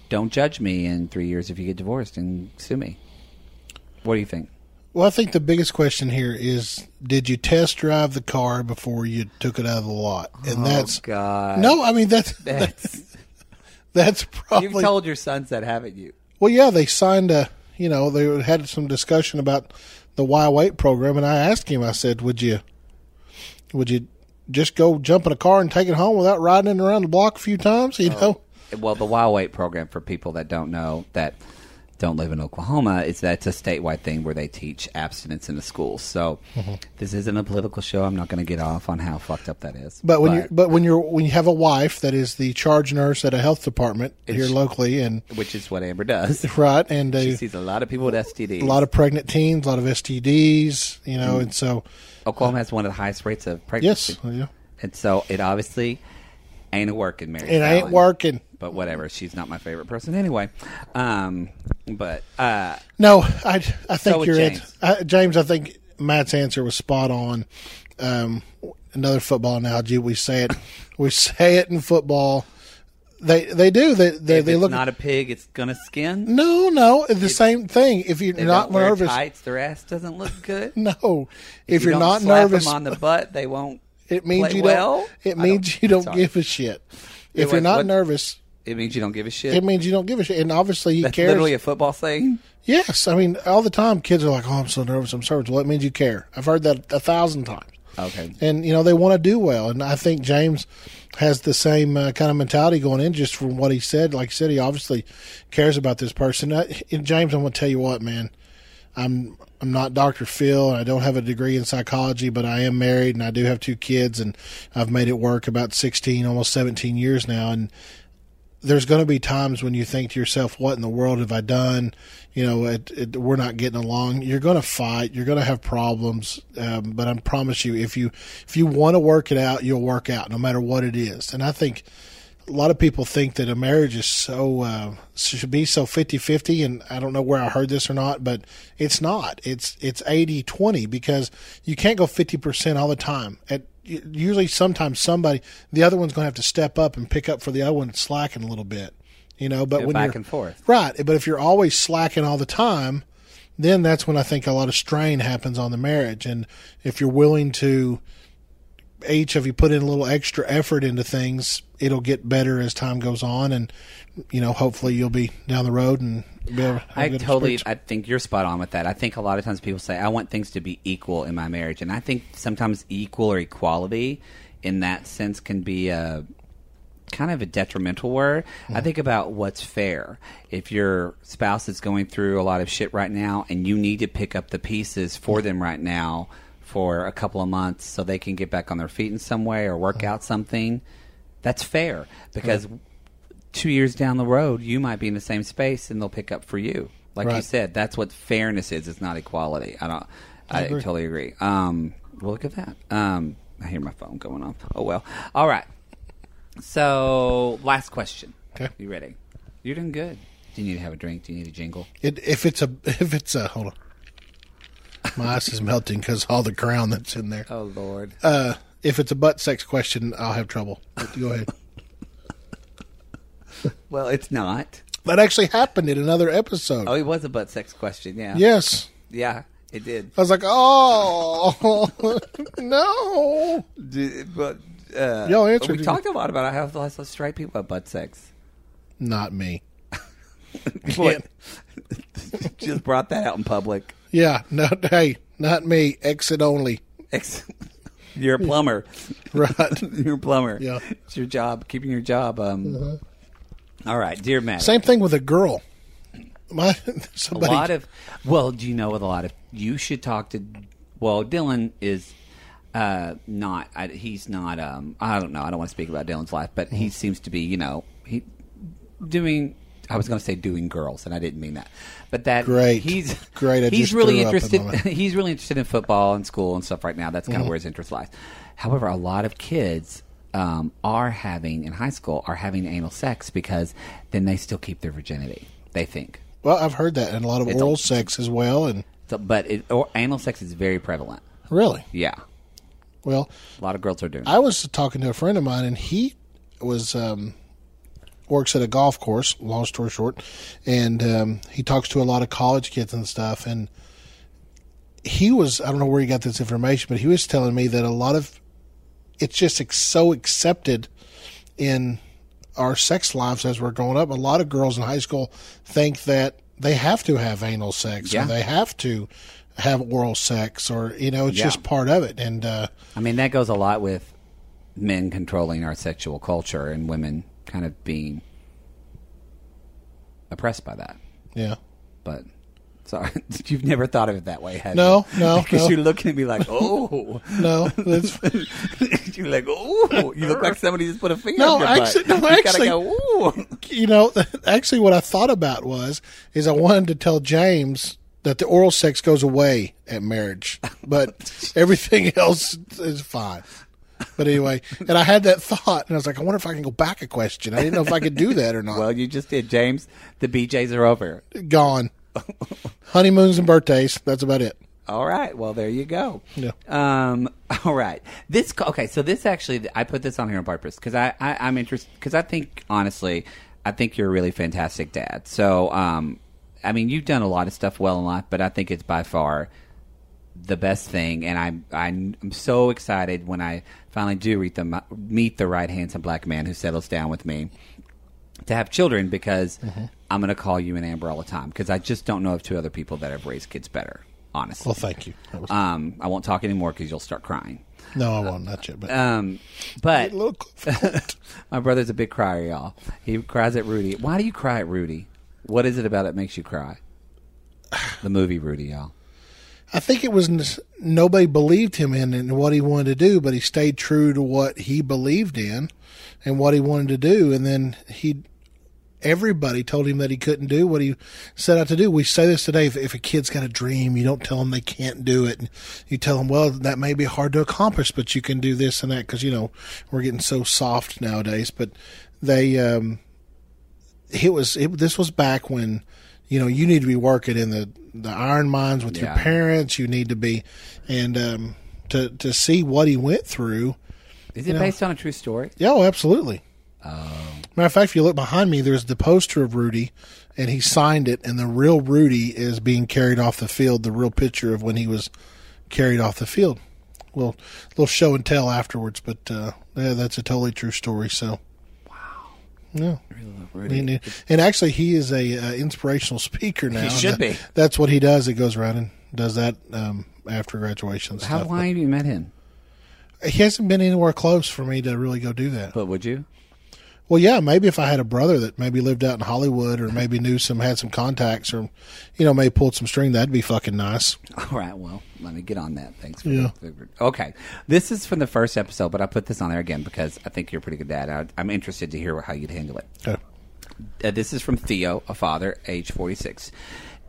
don't judge me in three years if you get divorced and sue me. What do you think? Well, I think the biggest question here is: Did you test drive the car before you took it out of the lot? And oh, that's oh God. no. I mean that's That's, [laughs] that's probably you've told your sons that, haven't you? Well, yeah, they signed a. You know, they had some discussion about the Y Wait program, and I asked him. I said, "Would you, would you just go jump in a car and take it home without riding it around the block a few times?" You oh, know, Well, the Wild Weight program for people that don't know that don't live in Oklahoma is that's a statewide thing where they teach abstinence in the schools. So Mm-hmm. this isn't a political show. I'm not going to get off on how fucked up that is. but when you but when you're when you have a wife that is the charge nurse at a health department here locally, and which is what Amber does. [laughs] right, and She a, sees a lot of people with STDs. a lot of pregnant teens, a lot of STDs, you know, and so Oklahoma has one of the highest rates of pregnancy. yes, yeah, and so it obviously ain't a working Mary. it ain't working. But whatever, she's not my favorite person anyway. Um, but uh, No, I, I think with you're James. it. I, James, I think Matt's answer was spot on. Um, another football analogy. We say it. [laughs] we say it in football. They they do. They they, if they it's look. not a pig, it's gonna skin. no, no, the same thing. If you're not nervous, tights, their ass doesn't look good. [laughs] no. If, you you're don't not nervous, on the butt, they won't. It means you well? don't. It means don't- you don't sorry. give a shit. If you're not what- nervous, It means you don't give a shit. it means you don't give a shit. And obviously, he That's cares. literally a football thing. yes, I mean, all the time, kids are like, "Oh, I'm so nervous. I'm so nervous." Well, it means you care. I've heard that a thousand times. Okay. and you know they want to do well. And I think James has the same uh, kind of mentality going in, just from what he said. Like I said, he obviously cares about this person. Uh, and James, I'm going to tell you what, man. I'm I'm not Dr. Phil, and I don't have a degree in psychology, but I am married, and I do have two kids, and I've made it work about 16, almost 17 years now, and there's going to be times when you think to yourself, "What in the world have I done?" You know, it, it, we're not getting along. You're going to fight. You're going to have problems. Um, but I promise you, if you if you want to work it out, you'll work out, no matter what it is. And I think a lot of people think that a marriage is so uh, should be so 50-50 and I don't know where I heard this or not but it's not it's it's 80-20 because you can't go 50% all the time at usually sometimes somebody the other one's going to have to step up and pick up for the other one slacking a little bit you know but Go when back you're and forth. right but if you're always slacking all the time then that's when I think a lot of strain happens on the marriage and if you're willing to each of you put in a little extra effort into things, it'll get better as time goes on, and you know, hopefully, you'll be down the road and be able to I totally. I think you're spot on with that. I think a lot of times people say, "I want things to be equal in my marriage," and I think sometimes equal or equality in that sense can be a kind of a detrimental word. I mm-hmm. think about what's fair. If your spouse is going through a lot of shit right now and you need to pick up the pieces for mm-hmm. them right now for a couple of months so they can get back on their feet in some way or work out something, that's fair because two years down the road you might be in the same space and they'll pick up for you. Like you said, that's what fairness is. It's not equality. I don't. I, agree. totally agree. Um, well, look at that. Um, I hear my phone going off. Oh well. All right. So, last question. Okay. You ready? You're doing good. Do you need to have a drink? Do you need a jingle? It, if it's a [laughs] if it's a hold on, my ice is melting because all the crown that's in there. Oh Lord. Uh, if it's a butt sex question, I'll have trouble. But go ahead. [laughs] well, it's not. That actually happened in another episode. Oh, it was a butt sex question. Yeah. Yes, Yeah, it did. I was like, oh [laughs] no. D- but uh, Y'all answered We it. talked a lot about how lots of straight people have butt sex. Not me. [laughs] Just brought that out in public. Yeah, no, hey, not me. Exit only. Ex- You're a plumber. [laughs] Right. [laughs] You're a plumber. Yeah. It's your job, keeping your job. Um, all right, dear Matt. Same thing with a girl. My [laughs] somebody. a lot of well, do you know with a lot of you should talk to well, Dylan is uh not I, he's not um I don't know, I don't want to speak about Dylan's life, but Mm-hmm. he seems to be, you know, he doing I was going to say doing girls and I didn't mean that. But that Great. he's [laughs] Great, I he's just really in interested [laughs] he's really interested in football and school and stuff right now. That's kind Mm-hmm. of where his interest lies. However, a lot of kids um, are having in high school are having anal sex because then they still keep their virginity. They think. well, I've heard that, and a lot of It's oral a- sex as well. And So, but it, or anal sex is very prevalent. really, Yeah, well, a lot of girls are doing. I was talking to a friend of mine, and he was um, works at a golf course. Long story short, and um, he talks to a lot of college kids and stuff. And he was I don't know where he got this information, but he was telling me that a lot of it's just ex- so accepted in our sex lives as we're growing up. A lot of girls in high school think that they have to have anal sex Yeah. or they have to have oral sex or you know it's Yeah. just part of it and uh I mean, that goes a lot with men controlling our sexual culture and women kind of being oppressed by that. yeah But [laughs] sorry, you've never thought of it that way, have No, you? no, [laughs] because no. you're looking at me like, oh, no that's [laughs] you're like, oh, you look like somebody just put a finger. No, actually- butt. no, You actually- go, you know, actually, what I thought about was is I wanted to tell James that the oral sex goes away at marriage, but everything else is fine. But anyway, and I had that thought, and I was like, I wonder if I can go back a question. I didn't know if I could do that or not. Well, you just did, James. The BJ's are over. Gone. [laughs] Honeymoons and birthdays. That's about it. All right. Well, there you go. Yeah. Um. [laughs] All right. This. Okay. So this actually, I put this on here on purpose because I, I I'm interested because I think honestly, I think you're a really fantastic dad. So um, I mean, you've done a lot of stuff well in life, but I think it's by far the best thing, and I'm I'm, so excited when I finally do meet the meet the right handsome black man who settles down with me to have children because I'm going to call you and Amber all the time because I just don't know of two other people that have raised kids better. Honestly, Well, thank you. Was, um, I won't talk anymore because you'll start crying. no, I won't. Not yet. But Um, but difficult. [laughs] my brother's a big crier, y'all. He cries at Rudy. Why do you cry at Rudy? What is it about it makes you cry? The movie Rudy, y'all. I think it was nobody believed him in, in what he wanted to do, but he stayed true to what he believed in and what he wanted to do. And then he, everybody told him that he couldn't do what he set out to do. We say this today: if, if a kid's got a dream, you don't tell them they can't do it. You tell them, well, that may be hard to accomplish, but you can do this and that because you know we're getting so soft nowadays. But they, um, it was it, this was back when you know you need to be working in the the iron mines with your parents you need to be and um to to see what he went through Is it based on a true story? yeah oh absolutely. Matter of fact if you look behind me there's the poster of rudy and he signed it and the real rudy is being carried off the field the real picture of when he was carried off the field. Well little show and tell afterwards but uh yeah, that's a totally true story so yeah Rudy. and, and actually, he is a uh, inspirational speaker now. He should be. that- That's what he does. He goes around and does that um, after graduation. How Stuff. long have you met him? He hasn't been anywhere close for me to really go do that. But would you? Well, yeah, maybe if I had a brother that maybe lived out in Hollywood or maybe knew some, had some contacts or, you know, maybe pulled some string, that'd be fucking nice. [laughs] All right, well, let me get on that. Thanks. For Yeah. Okay, this is from the first episode, but I put this on there again because I think you're a pretty good dad. I, I'm interested to hear how you'd handle it. Okay. Uh, this is from Theo, a father, age 46.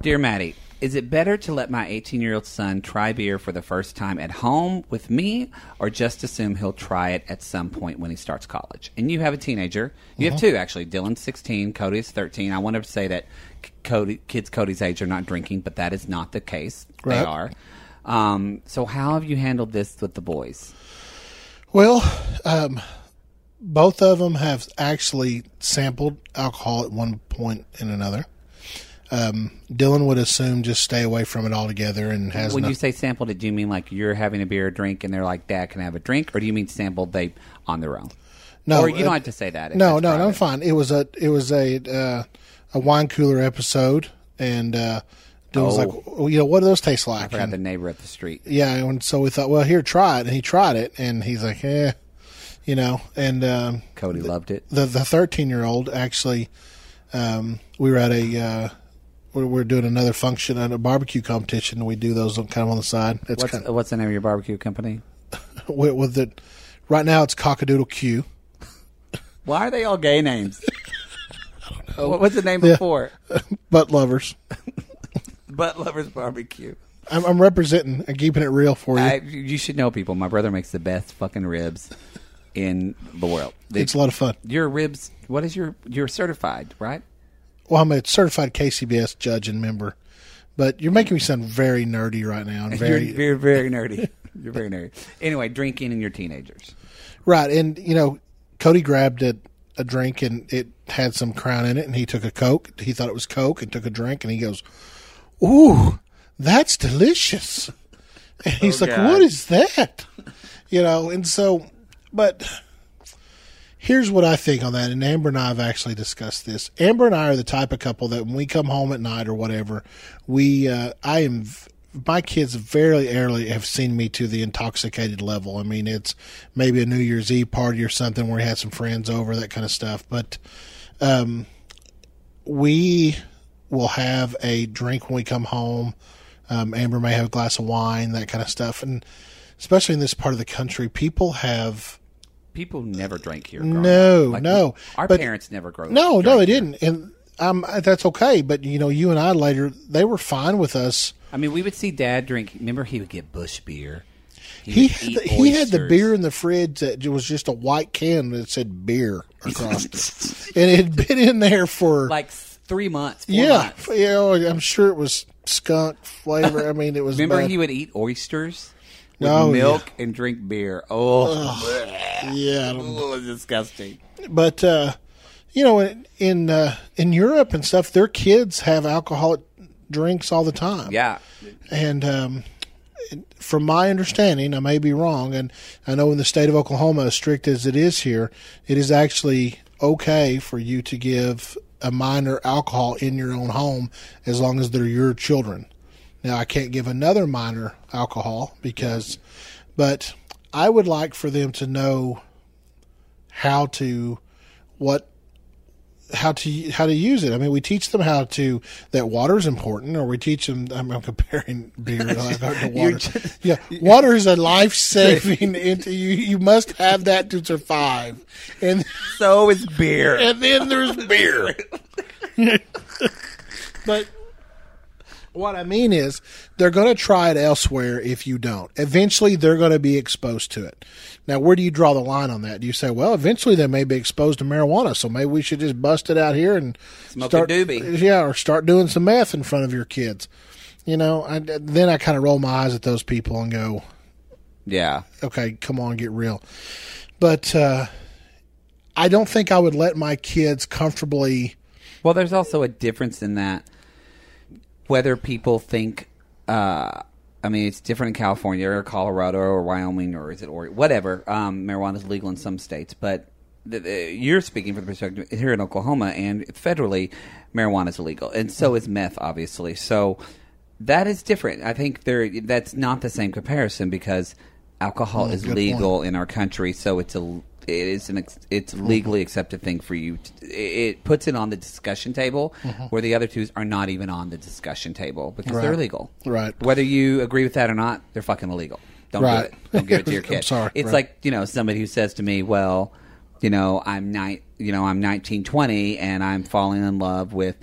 Dear Mattie, is it better to let my 18 year old son try beer for the first time at home with me, or just assume he'll try it at some point when he starts college? And you have a teenager. You have two, actually. Dylan's 16, Cody is 13. I want to say that Cody, kids Cody's age are not drinking, but that is not the case. They are. Um, so, how have you handled this with the boys? Well, um, both of them have actually sampled alcohol at one point and another. Um, Dylan would assume just stay away from it altogether and has When no- you say sampled it, do you mean like you're having a beer or drink and they're like, Dad, can I have a drink? Or do you mean sampled they on their own? no, or you don't uh, have to say that. No, no, no. I'm fine. It was a it was a uh, a wine cooler episode, and uh, Dylan was Oh. like, well, you know, what do those taste I like? forgot And- the neighbor up the street. yeah, and so we thought, well, here, try it, and he tried it, and he's like, eh, you know, and um, Cody loved it. the the 13 year old actually, um, we were at a. We're, we're doing another function at a barbecue competition. and We do those on, kind of on the side. It's What's, kind of, what's the name of your barbecue company? [laughs] with, with the right now it's Cockadoodle Q. [laughs] Why are they all gay names? [laughs] What- What's the name Yeah. before? Butt lovers. Butt Lovers Barbecue. I'm, I'm representing and keeping it real for you. I, you should know, people. My brother makes the best fucking ribs in the world. They- it's a lot of fun. your ribs. What is your? You're certified, right? Well, I'm a certified KCBS judge and member, but you're making me sound very nerdy right now and [laughs] very you're, very, very nerdy. You're very nerdy. Anyway, drinking and your teenagers. right. And you know, Cody grabbed a, a drink and it had some crown in it, and he took a Coke. He thought it was Coke and took a drink, and he goes, "Ooh, that's delicious." And he's Oh, like, God. "What is that?" You know, and so, but here's what I think on that. And Amber and I have actually discussed this. Amber and I are the type of couple that when we come home at night or whatever, we, uh, I am, my kids very early have seen me to the intoxicated level. I mean, it's maybe a New Year's Eve party or something where we had some friends over, that kind of stuff. But, um, we will have a drink when we come home. Um, Amber may have a glass of wine, that kind of stuff. And especially in this part of the country, people have People never drank here. No. Like, no. Our But- parents never grew. No, no, they here. didn't, and um, that's okay. But you know, you and I later, they were fine with us. I mean, we would see Dad drink. Remember, he would get Busch beer. He would had the, he had the beer in the fridge that was just a white can that said beer [laughs] across it, and it had been in there for like three months. Yeah, months. you know, I'm sure it was skunk flavor. I mean, it was. Remember, bad. he would eat oysters with Oh, milk and drink beer. Oh, [laughs] yeah, I don't- oh, disgusting. but uh, you know, in in, uh, in Europe and stuff, their kids have alcoholic drinks all the time. Yeah, And um, from my understanding, I may be wrong, and I know in the state of Oklahoma, as strict as it is here, it is actually okay for you to give a minor alcohol in your own home as long as they're your children. Now, I can't give another minor alcohol because, but I would like for them to know how to, what how to how to use it. I mean, we teach them how to that water is important, or we teach them. I'm, I'm comparing beer to [laughs] water. just- yeah, water is a life saving. into [laughs] you, you must have that to survive, and so is beer. [laughs] and then there's beer. but what I mean is, they're going to try it elsewhere if you don't. Eventually, they're going to be exposed to it. Now, where do you draw the line on that? Do you say, well, eventually they may be exposed to marijuana, so maybe we should just bust it out here and Smoke a start, doobie. yeah, or start doing some meth in front of your kids. You know, I, then I kind of roll my eyes at those people and go, Yeah, okay, come on, get real. But uh, I don't think I would let my kids comfortably. Well, there's also a difference in that whether people think. Uh, I mean, it's different in California or Colorado or Wyoming or is it or whatever. Um, marijuana is legal in some states, but the, the, you're speaking from the perspective here in Oklahoma and federally, marijuana is illegal, and so is meth, obviously. So that is different. I think there that's not the same comparison because alcohol is good legal in our country, so it's a it is an ex- it's mm-hmm. legally accepted thing for you. To, it, puts it on the discussion table mm-hmm. where the other twos are not even on the discussion table because they're Right. illegal. Right. Whether you agree with that or not, they're fucking illegal. Don't Right. do it. Don't give it to your [laughs] I'm kid. sorry. It's Right. like you know somebody who says to me, "Well, you know, I'm ni- you know, I'm 19, 20, and I'm falling in love with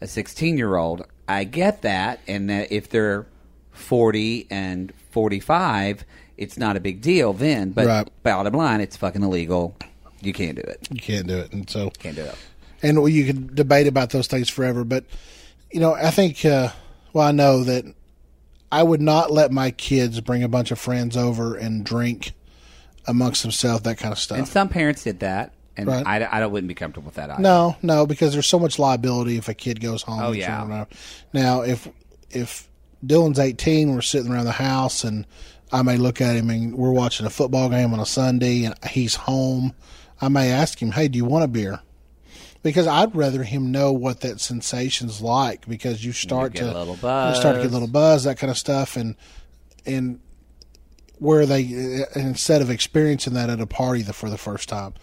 a 16 year old." I get that, and that if they're 40 and 45, it's not a big deal then. But Right. bottom line, it's fucking illegal. You can't do it. You can't do it, and so Can't do it. and you can debate about those things forever. But you know, I think uh, well, I know that I would not let my kids bring a bunch of friends over and drink amongst themselves, that kind of stuff. And some parents did that, and Right. I, I wouldn't be comfortable with that either. No, no, because there's so much liability if a kid goes home. Oh, yeah. Now, if if Dylan's 18, we're sitting around the house, and I may look at him and we're watching a football game on a Sunday, and he's home. I may ask him, "Hey, do you want a beer?" Because I'd rather him know what that sensation's like. Because you start get to little you start to get a little buzz, that kind of stuff, and and where they instead of experiencing that at a party the, for the first time.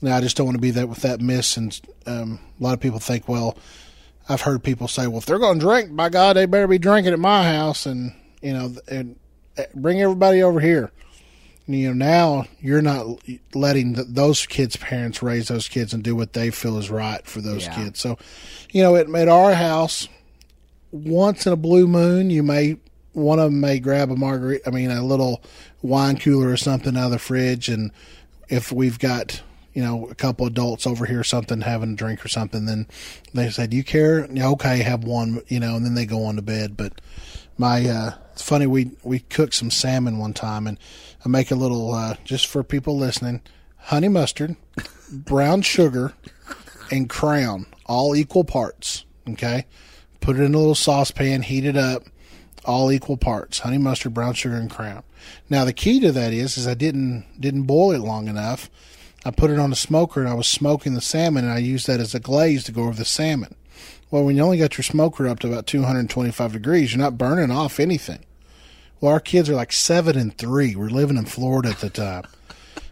Now, I just don't want to be that with that miss. And um, a lot of people think, well, I've heard people say, well, if they're going to drink, by God, they better be drinking at my house, and you know, and uh, bring everybody over here. You know, now you're not letting th- those kids' parents raise those kids and do what they feel is right for those Yeah. kids. So, you know, at, at our house, once in a blue moon, you may one of them may grab a margarita. I mean, a little wine cooler or something out of the fridge, and if we've got you know a couple adults over here or something having a drink or something, then they say, "Do you care?" Yeah, okay, have one. You know, and then they go on to bed. But my uh, it's funny we we cooked some salmon one time, and I make a little uh, just for people listening: honey mustard, brown sugar, and crown, all equal parts. Okay, put it in a little saucepan, heat it up, all equal parts: honey mustard, brown sugar, and crown. Now the key to that is, is I didn't didn't boil it long enough. I put it on a smoker and I was smoking the salmon, and I used that as a glaze to go over the salmon. Well, when you only got your smoker up to about 225 degrees, you're not burning off anything. Well, our kids are like seven and three. We're living in Florida at the time.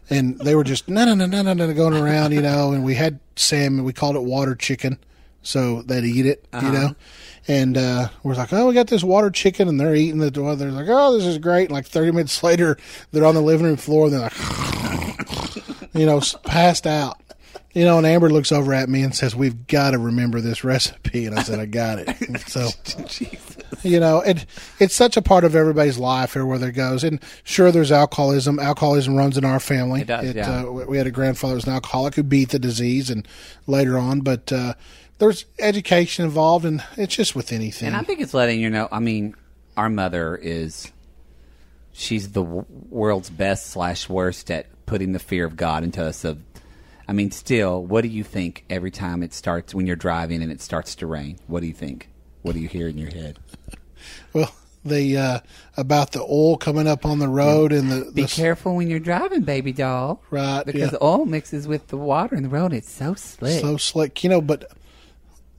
And they were just no no no no no no going around, you know. And we had salmon. We called it water chicken, so they'd eat it, you know. And uh, we're like, oh, we got this water chicken, and they're eating it. They're like, oh, this is great. And like 30 minutes [laughs] later, they're on the living room floor, and they're like, [laughs] you know, passed out. You know, and Amber looks over at me and says, "We've got to remember this recipe." And I said, "I got it." And [laughs] so, you know, it it's such a part of everybody's life everywhere it goes. And sure, there's alcoholism. Alcoholism runs in our family. It does, yeah. uh, we- we had a grandfather who was an alcoholic who beat the disease, and later on, but uh, there's education involved, and it's just with anything. And I think it's letting you know. I mean, our mother is. She's the w- world's best slash worst at putting the fear of God into us. Of, I mean, still, what do you think every time it starts when you're driving and it starts to rain? What do you think? What do you hear in your head? [laughs] well, the uh, about the oil coming up on the road and the, Be careful when you're driving, baby doll. Right, Because yeah. oil mixes with the water in the road. It's so slick. so slick, you know, but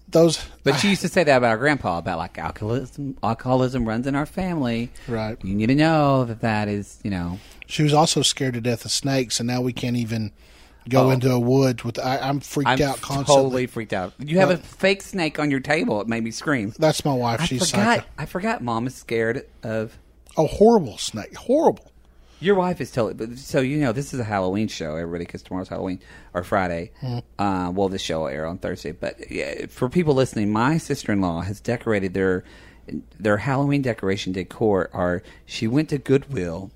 those But she used to say that about our grandpa about like alcoholism. Alcoholism runs in our family. Right. You need to know that that is you know. She was also scared to death of snakes, and now we can't even go Oh. into a woods with. I, I'm freaked I'm out constantly. totally freaked out. You have a fake snake on your table. It made me scream. That's my wife. I She's forgot. psycho. I forgot. Mom is scared of. A horrible snake. Horrible. Your wife is totally. But so you know, this is a Halloween show, everybody, because tomorrow's Halloween or Friday. Uh, well, this show will air on Thursday. But yeah, for people listening, my sister-in-law has decorated their their Halloween decoration decor. Are she went to Goodwill,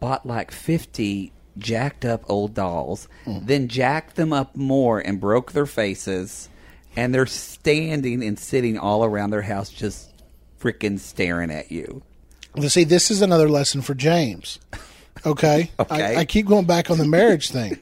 bought like fifty jacked up old dolls, hmm. then jacked them up more and broke their faces, and they're standing and sitting all around their house, just freaking staring at you. Well, See, this is another lesson for James. Okay. [laughs] Okay. I, I keep going back on the marriage thing.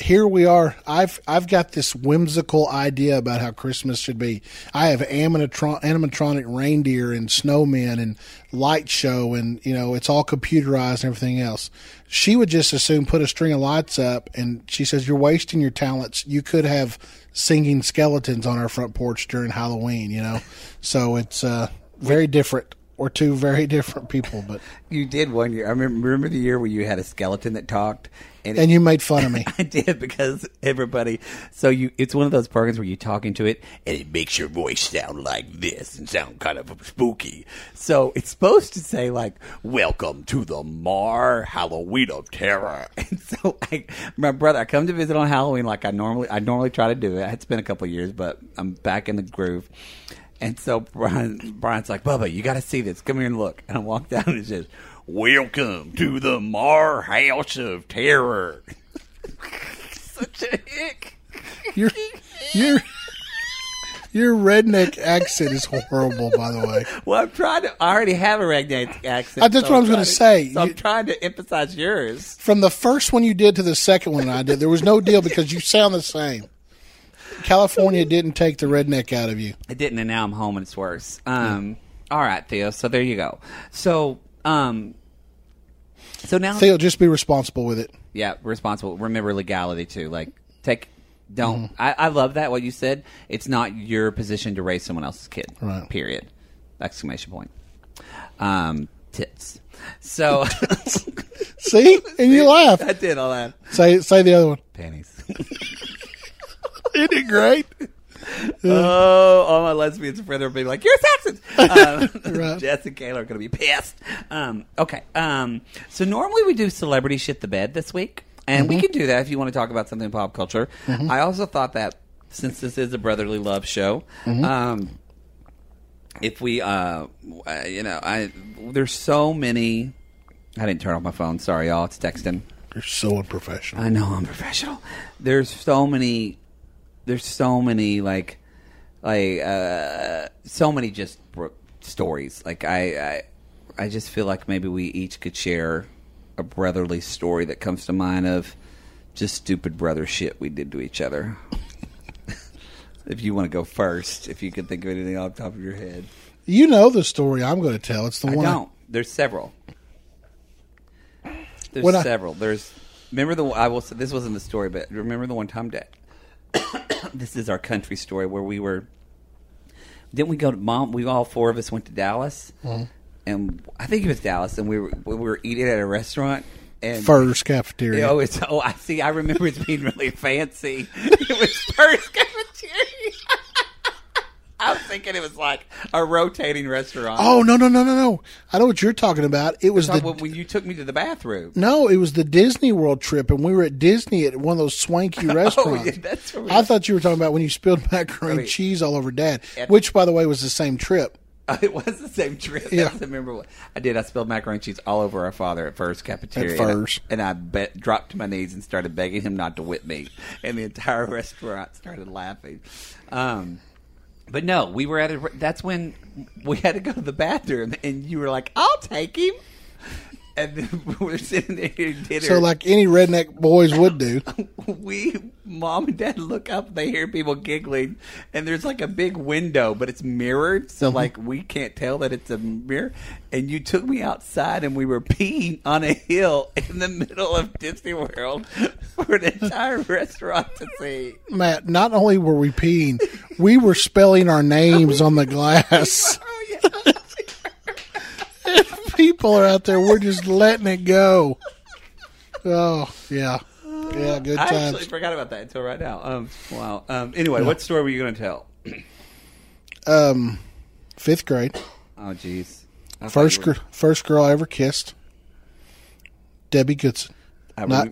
Here we are. I've I've got this whimsical idea about how Christmas should be. I have animatron- animatronic reindeer and snowmen and light show and you know it's all computerized and everything else. She would just as soon put a string of lights up and she says you're wasting your talents. You could have singing skeletons on our front porch during Halloween, you know. So it's uh, very different. We're two very [laughs] different people, but You did one year. I remember, remember the year where you had a skeleton that talked, And, And you made fun of me. [laughs] I did because everybody. So you, it's one of those programs where you talk into it and it makes your voice sound like this and sound kind of spooky. So it's supposed to say like, "Welcome to the Marr Halloween of Terror." [laughs] And so I, my brother, I come to visit on Halloween like I normally, I normally try to do it. It's been a couple of years, but I'm back in the groove. And so Bryan, Bryan's like, Bubba, you got to see this. Come here and look. And I walk down and it says, Welcome to the Marr House of Terror. Such a hick. Your your your redneck accent is horrible. By the way, Well, I'm trying to. I already have a redneck accent. Uh, that's so what I was gonna say. So I'm trying to emphasize yours. from the first one you did to the second one I did, there was no deal because you sound the same. California didn't take the redneck out of you. I didn't, and now I'm home and it's worse. Um, All right, Theo. So there you go. So, um, so now, Theo, just be responsible with it. yeah, responsible. Remember legality too. Like, take. Don't. Mm-hmm. I, I love that what you said. It's not your position to raise someone else's kid. Right. Period. Exclamation point. Um, tits. So [laughs] [laughs] See, and you laugh. I did all that. Say say the other one. Panties. [laughs] Isn't it great? [laughs] Oh, all my lesbians friends are being like, "You're sexist." Um, [laughs] Right. Jess and Kayla are going to be pissed. Um, okay, um, so normally we do celebrity shit the bed this week, and we can do that if you want to talk about something in pop culture. I also thought that since this is a brotherly love show, um, if we, uh, you know, I there's so many. I didn't turn off my phone. Sorry, y'all. It's texting. You're so unprofessional. I know I'm professional. There's so many. There's so many like, like uh, so many just br- stories. Like I, I, I just feel like maybe we each could share a brotherly story that comes to mind of just stupid brother shit we did to each other. [laughs] if you want to go first, if you can think of anything off the top of your head, You know the story I'm going to tell. It's the I one. don't. There's several. There's When I- several. There's remember the I will say this wasn't the story, but remember the one time that this is our country story where we were. Didn't we go to mom? We all four of us went to Dallas, Mm-hmm. and I think it was Dallas, and we were we were eating at a restaurant. And Furr's cafeteria. Oh, it's oh, I see. I remember it being really fancy. It was first cafeteria. [laughs] I was thinking it was like a rotating restaurant. Oh no no no no no! I know what you're talking about. It was the about when you took me to the bathroom. no, it was the Disney World trip, and we were at Disney at one of those swanky restaurants. [laughs] Oh, yeah, that's what I thought you were talking about when you spilled [laughs] macaroni and Wait. cheese all over Dad, At- which, by the way, was the same trip. It was the same trip. Yeah. That's memorable. I did. I spilled macaroni and cheese all over our father at first cafeteria. At Furr's. And I, and I bet, dropped to my knees and started begging him not to whip me. And the entire restaurant started laughing. Um, but no, we were at a. That's when we had to go to the bathroom, and you were like, "I'll take him." And then [laughs] we're sitting there eating dinner. So, like any redneck boys would do, [laughs] we mom and dad look up they hear people giggling and there's like a big window but it's mirrored so Mm-hmm. like we can't tell that it's a mirror and you took me outside and we were peeing on a hill in the middle of disney world [laughs] for an entire restaurant to see Matt. Not only were we peeing, we were spelling our names on the glass. People are out there. We're just letting it go. Oh yeah, yeah. Good times. i actually forgot about that until right now um wow um anyway what story were you going to tell Um, fifth grade. oh jeez I thought First, you were- gr- first girl I ever kissed. Debbie Goodson. I Not,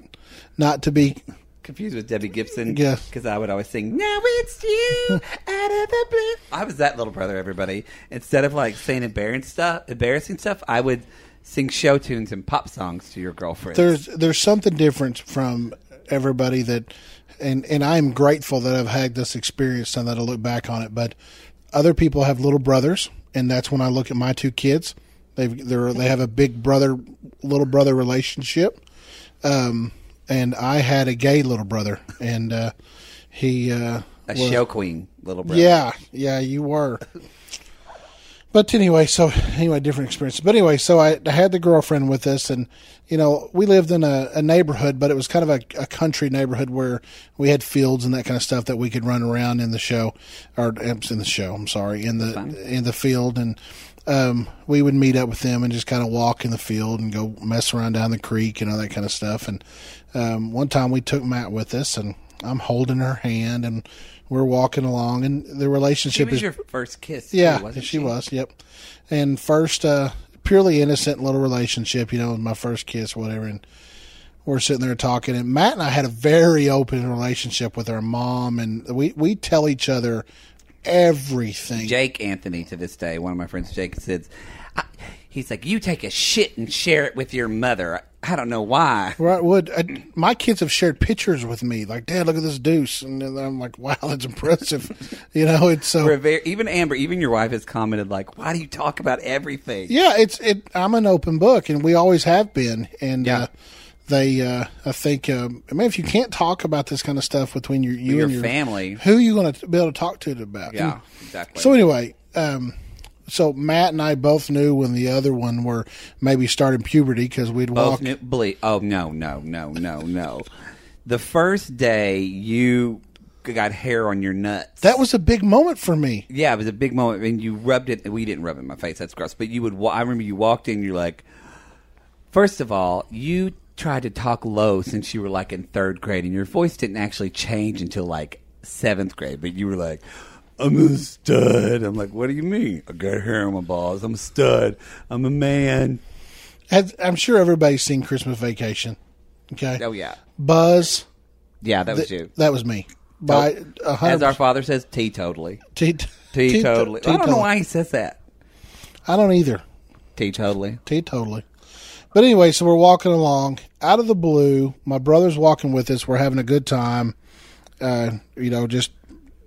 not to be. confused with Debbie Gibson. Yeah. Because I would always sing, Now it's you out of the blue. I was that little brother, everybody. Instead of like saying embarrassing stuff, embarrassing stuff, I would sing show tunes and pop songs to your girlfriend. There's there's something different from everybody that, and and I'm grateful that I've had this experience and that I look back on it. But other people have little brothers, and that's when I look at my two kids. They've they're they have a big brother little brother relationship. Um, and I had a gay little brother, and uh, he uh, a was- show queen, little brother. Yeah, yeah, you were. But anyway, so anyway, different experience. But anyway, so I, I had the girlfriend with us, and you know, we lived in a, a neighborhood, but it was kind of a, a country neighborhood where we had fields and that kind of stuff that we could run around in the show, or in the show. I'm sorry, in the in the field, and um, we would meet up with them and just kind of walk in the field and go mess around down the creek and all that kind of stuff. And um, one time we took Matt with us, and I'm holding her hand, and we're walking along, and the She relationship was is your first kiss. too, yeah, wasn't she was. Yep. And first, uh, purely innocent little relationship. You know, my first kiss, whatever. And we're sitting there talking. And Matt and I had a very open relationship with our mom, and we we tell each other everything. Jake Anthony to this day, one of my friends, Jake says, I, he's like, you take a shit and share it with your mother. I don't know why. Right, would I, my kids have shared pictures with me, like, Dad, look at this deuce, and then I'm like, [laughs] wow, that's impressive. you know, it's so We're even Amber, even your wife has commented like, "Why do you talk about everything?" Yeah, it's it. I'm an open book, and we always have been. And Yeah. uh, they, uh, I think, um, I mean, if you can't talk about this kind of stuff between your you your and your family. who are you going to be able to talk to it about? Yeah, exactly. So anyway, um, so Matt and I both knew when the other one were maybe starting puberty because we'd Both walk. knew, oh no, no, no, no, no. The first day you got hair on your nuts. That was a big moment for me. yeah, it was a big moment, and you rubbed it. We didn't rub it in my face. That's gross. But you would. I remember you walked in. You're like, first of all, you tried to talk low since you were like in third grade, and your voice didn't actually change until like seventh grade. But you were like. I'm a stud. I'm like, what do you mean? I got hair on my balls. I'm a stud. I'm a man. As- I'm sure everybody's seen Christmas Vacation. Okay, Oh yeah, Buzz. yeah, that was th- you. that was me. By a hundred As our father says, teetotally. [laughs] T- Teetotally. I don't know why he says that. I don't either. Teetotally. Teetotally. But anyway, so we're walking along out of the blue. My brother's walking with us. We're having a good time. Uh, you know, just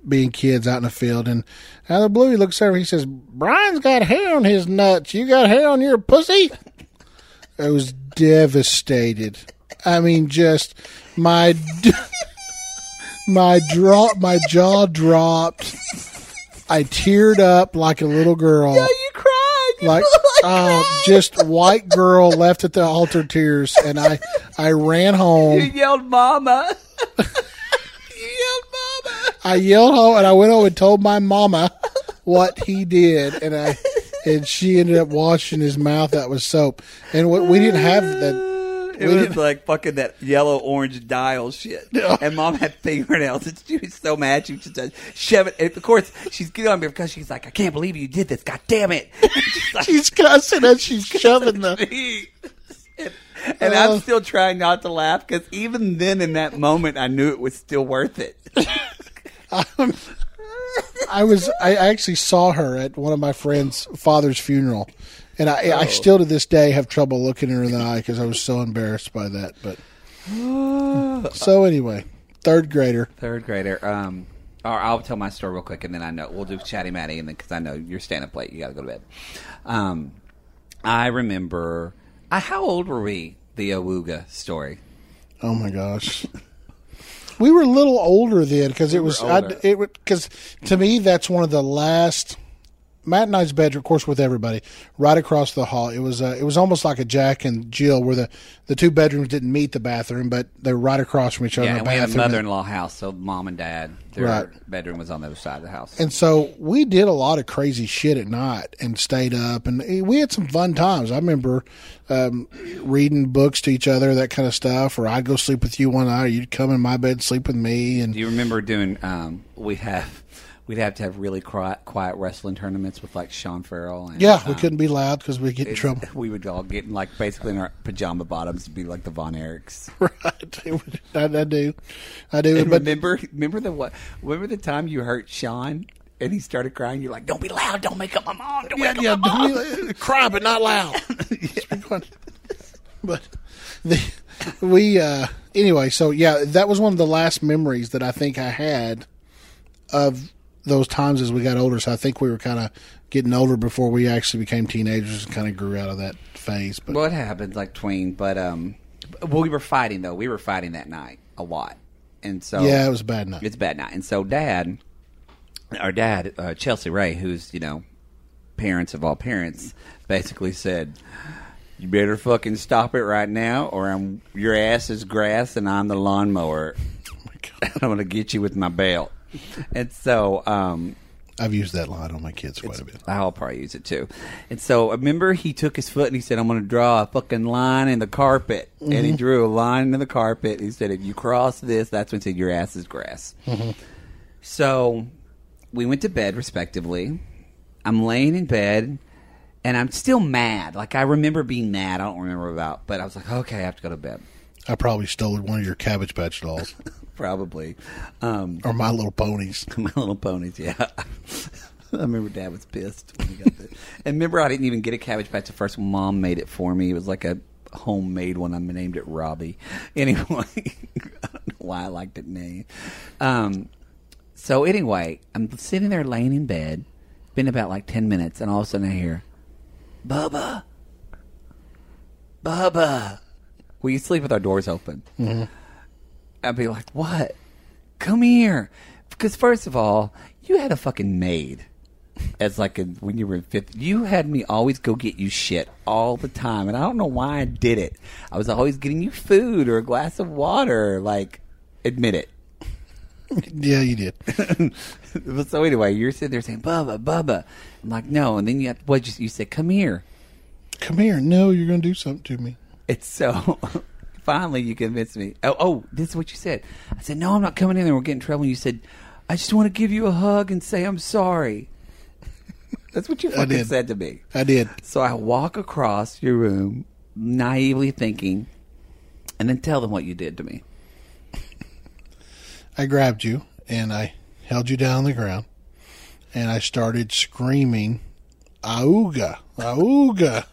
being kids out in the field. And out of the blue, he looks over. He says, "Bryan's got hair on his nuts. You got hair on your pussy." I was devastated. I mean, just my my drop, my jaw dropped. I teared up like a little girl Yeah, You cried. You like [laughs] oh, just white girl left at the altar tears, and I I ran home. You yelled, "Mama!" [laughs] you yelled, "Mama!" I yelled home, and I went home and told my mama what he did, and I and she ended up washing his mouth out with soap. And what we didn't have that. It We was like fucking that yellow orange dial shit. And mom had fingernails. And she was so mad. She was just uh, shove it. And of course, she's getting on me because she's like, I can't believe you did this. God damn it. [laughs] She's like, She's cussing as she's shoving the. and, and Uh. I'm still trying not to laugh because even then, in that moment, I knew it was still worth it. [laughs] I was I actually saw her at one of my friend's father's funeral, and I Oh. I still to this day have trouble looking her in the eye because I was so embarrassed by that. But [gasps] so anyway, third grader. Third grader. Um, or I'll tell my story real quick, and then I know we'll do Chatty Mattie, and then because I know you're staying up late, you got to go to bed. Um, I remember. I, how old were we? The Awuga story. Oh my gosh. We were a little older then because it was I, older. it because to me that's one of the last Matt and I's bedroom, of course, with everybody right across the hall. It was uh, it was almost like a Jack and Jill, where the, the two bedrooms didn't meet the bathroom, but they were right across from each other. Yeah, and we had a mother-in-law house, so mom and dad, their Right. bedroom was on the other side of the house. And so we did a lot of crazy shit at night and stayed up, and we had some fun times. I remember um, reading books to each other, that kind of stuff. Or I'd go sleep with you one night, or you'd come in my bed, sleep with me, and Do you remember doing? Um, we have. We'd have to have really quiet, quiet wrestling tournaments with like Sean Farrell. And, yeah, we um, couldn't be loud because we get in trouble. [laughs] We would all get in like basically in our pajama bottoms to be like the Von Erichs. [laughs] right, I, I do, I do. And but remember, remember the what? Remember the time you hurt Sean and he started crying? You're like, "Don't be loud! Don't make up my mom! Don't yeah, make yeah, up my mom!" we- [laughs] cry but not loud. but the, we uh, anyway. So yeah, that was one of the last memories that I think I had of those times as we got older. So I think we were kind of getting older before we actually became teenagers and kind of grew out of that phase. But Well, it happened like tween, but um, well, we were fighting though. We were fighting that night a lot, and so yeah, it was a bad night. it's a bad night. And so dad, our dad, uh, Chelsea Ray, who's you know, parents of all parents, basically said. You better fucking stop it right now, or I'm your ass is grass and I'm the lawnmower. [laughs] Oh my God. [laughs] I'm gonna get you with my belt. [laughs] And so, um, I've used that line on my kids quite a bit. I'll probably use it too. And so I remember he took his foot and he said, I'm going to draw a fucking line in the carpet. And he mm-hmm. drew a line in the carpet. He said, if you cross this, that's when he said, your ass is grass. Mm-hmm. So we went to bed respectively. I'm laying in bed and I'm still mad. Like I remember being mad. I don't remember about, but I was like, okay, I have to go to bed. I probably stole one of your Cabbage Patch dolls [laughs] Probably. Um, or My Little Ponies. [laughs] My Little Ponies, yeah. [laughs] I remember Dad was pissed when he got that. [laughs] and remember, I didn't even get a Cabbage Patch at first. Mom made it for me. It was like a homemade one. I named it Robbie. Anyway, I don't know why I liked it name. Um, so anyway, I'm sitting there laying in bed. Been about like ten minutes, and all of a sudden I hear, "Bubba, Bubba." We used to sleep with our doors open. I'd be like, "What? Come here!" Because first of all, you had a fucking maid as like a, when you were in fifth. You had me always go get you shit all the time, and I don't know why I did it. I was always getting you food or a glass of water. Like, admit it. [laughs] yeah, you did. But [laughs] so anyway, you're sitting there saying, "Bubba, Bubba." I'm like, "No," and then you what? You, you said, "Come here." Come here. No, you're going to do something to me. It's so. [laughs] Finally, you convinced me. Oh, oh, this is what you said. I said, "No, I'm not coming in there. We're getting in trouble." And you said, "I just want to give you a hug and say I'm sorry." [laughs] That's what you fucking did. said to me. I did. So I walk across your room, naively thinking, and then tell them what you did to me. I grabbed you and I held you down on the ground and I started screaming, Auga, Auga.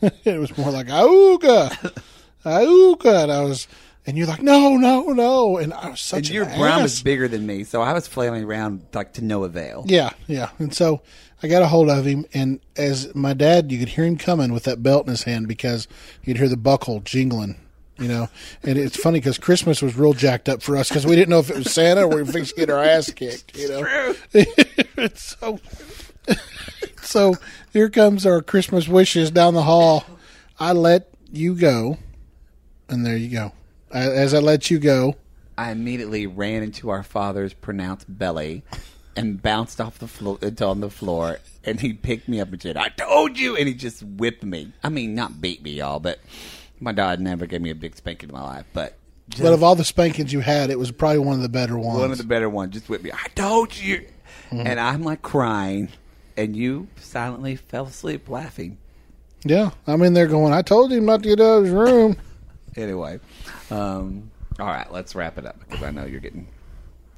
[laughs] it was more like, Auga, [laughs] Oh, Auga. And I was, and you're like, no, no, no. And I was such And your an brown ass. is bigger than me, so I was flailing around like to no avail. Yeah, yeah. And so I got a hold of him, and as my dad, you could hear him coming with that belt in his hand because you'd hear the buckle jingling, you know. And it's funny because Christmas was real jacked up for us because we didn't know if it was Santa or we were fixing to get our ass kicked, you know. [laughs] so, [laughs] so here comes our Christmas wishes down the hall. I let you go, and there you go. As I let you go, I immediately ran into our father's pronounced belly and bounced off the floor uh, on the floor. And he picked me up and said, "I told you!" And he just whipped me. I mean, not beat me, y'all, but my dad never gave me a big spanking in my life. But just but of all the spankings you had, it was probably one of the better ones. one of the better ones just whipped me. I told you, mm-hmm. and I'm like crying, and you silently fell asleep laughing. Yeah, I'm in there going. I told him not to get out of his room. Anyway, um, all right, let's wrap it up because I know you're getting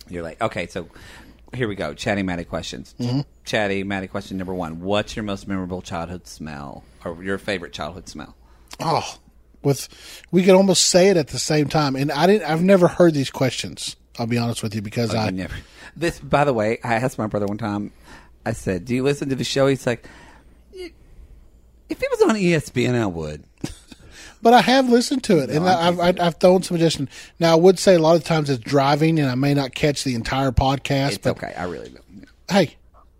you're late. Okay, so here we go. Chatty Mattie questions. Chatty Mattie question number one: What's your most memorable childhood smell, or your favorite childhood smell? Oh, with we could almost say it at the same time. And I didn't. I've never heard these questions. I'll be honest with you because I I never. This, by the way, I asked my brother one time. I said, "Do you listen to the show?" He's like, "If it was on ESPN, I would." But I have listened to it, and I, I've, I've, I've thrown some suggestions. Now, I would say a lot of times it's driving, and I may not catch the entire podcast. It's but okay. I really don't. hey,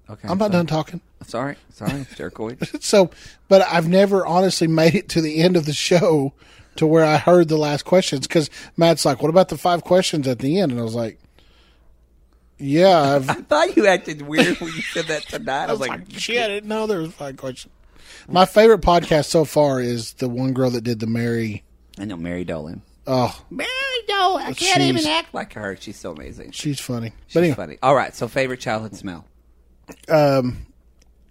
Okay, I'm about sorry. done talking. Sorry, sorry, jerkoid. So, but I've never honestly made it to the end of the show to where I heard the last questions because Matt's like, "What about the five questions at the end?" And I was like, "Yeah, I've." [laughs] I thought you acted weird when you said that tonight. I I was was like, like, shit, I didn't know there was five questions. My favorite podcast so far is the one girl that did the Mary. I know Mary Dolan. Oh, Mary Dolan. I can't She's- even act like her. She's so amazing. she's funny. She's but anyway, funny. All right. So favorite childhood smell. Um,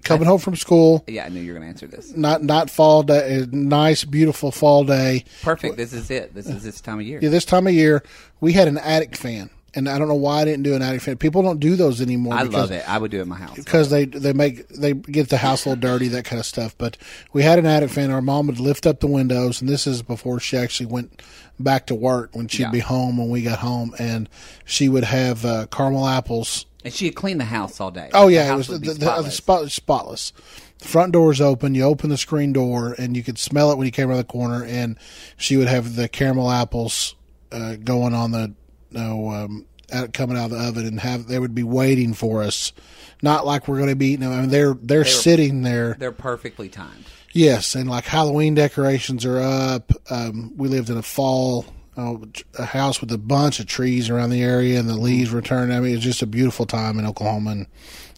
coming home from school, Yeah, I knew you were going to answer this. not not fall day, a nice beautiful fall day. Perfect. This is it. This is this time of year. Yeah, this time of year we had an attic fan, and I don't know why I didn't do an attic fan. People don't do those anymore. I because- love it. I would do it in my house. because they they make they get the house a little dirty, that kind of stuff. But we had an attic fan. Our mom would lift up the windows, and this is before she actually went back to work. When she'd Yeah. be home when we got home, and she would have uh, caramel apples. And she had cleaned the house all day. Oh The yeah, it was the, the, the spotless. spot, spotless. The front door's open. You open the screen door, and you could smell it when you came around the corner. And she would have the caramel apples uh, going on the no um, out, coming out of the oven, and have they would be waiting for us. Not like we're going to be eating them. I mean, they're they're sitting there. They're perfectly timed. Yes, and like Halloween decorations are up. Um, we lived in a fall oh, a house with a bunch of trees around the area and the leaves were turning. I mean, it's just a beautiful time in Oklahoma. And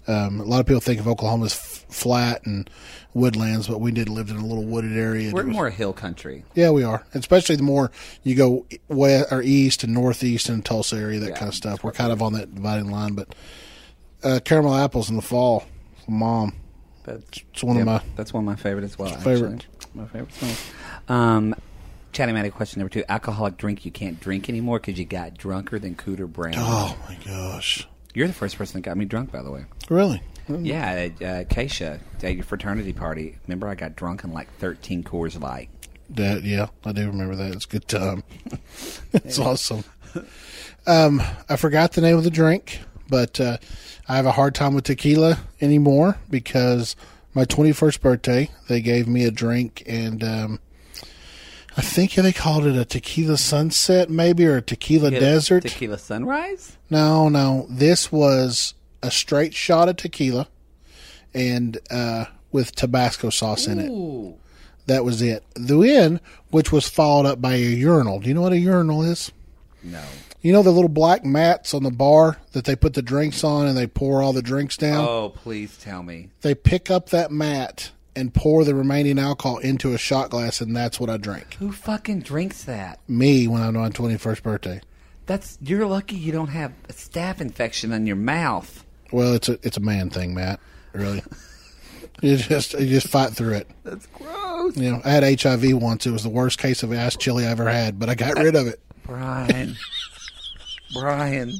um, a lot of people think of Oklahoma as f- flat and woodlands, but we did live in a little wooded area. We're was- more hill country. yeah, we are. Especially the more you go west or east and northeast and Tulsa area, that Yeah, kind of stuff. We're kind of on that dividing line. But uh, caramel apples in the fall, mom. That's, It's one of my that's one of my favorite as well. Favorite. My favorite smells. Um, Chatty Mattie question number two: Alcoholic drink you can't drink anymore because you got drunker than Cooter Brown. Oh my gosh! You're the first person that got me drunk, by the way. Really? Yeah, at, uh, Keisha at your fraternity party. Remember, I got drunk in like 13 Coors Light. That yeah, I do remember that. It's a good time. [laughs] it's awesome. Um, I forgot the name of the drink, but uh, I have a hard time with tequila anymore because my 21st birthday they gave me a drink and um, I think they called it a tequila sunset maybe or a tequila Get a desert. Tequila Sunrise. No, no. This was a straight shot of tequila and uh, with Tabasco sauce in it. That was it. The end, which was followed up by a urinal. Do you know what a urinal is? No. You know the little black mats on the bar that they put the drinks on and they pour all the drinks down? Oh, please tell me. They pick up that mat and pour the remaining alcohol into a shot glass, and that's what I drink. Who fucking drinks that? Me when I'm on 21st birthday. That's you're lucky you don't have a staph infection on your mouth. Well, it's a it's a man thing, Matt. Really. you just you just fight through it. That's gross. You know, I had HIV once. It was the worst case of ass chili I ever had, but I got rid of it. Bryan. Bryan.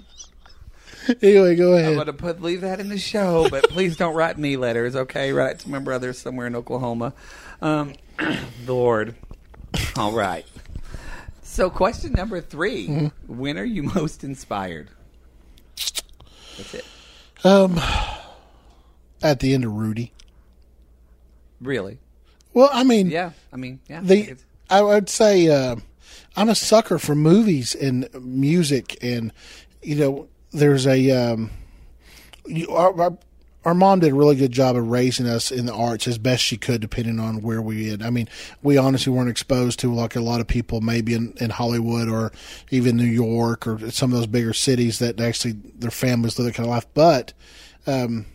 Anyway, go ahead. I'm going to put leave that in the show, but please don't write me letters, okay? Write it to my brother somewhere in Oklahoma. Um, [clears throat] Lord. All right. So, question number 3 Mm-hmm. When are you most inspired? That's it. Um, at the end of Rudy. Really? Well, I mean, Yeah. I mean, yeah. The it's- I would say uh, I'm a sucker for movies and music, and you know, there's a um, you, our, our, our mom did a really good job of raising us in the arts as best she could, depending on where we had. I mean, we honestly weren't exposed to like a lot of people, maybe in, in Hollywood or even New York or some of those bigger cities that actually their families live that kind of life, but um,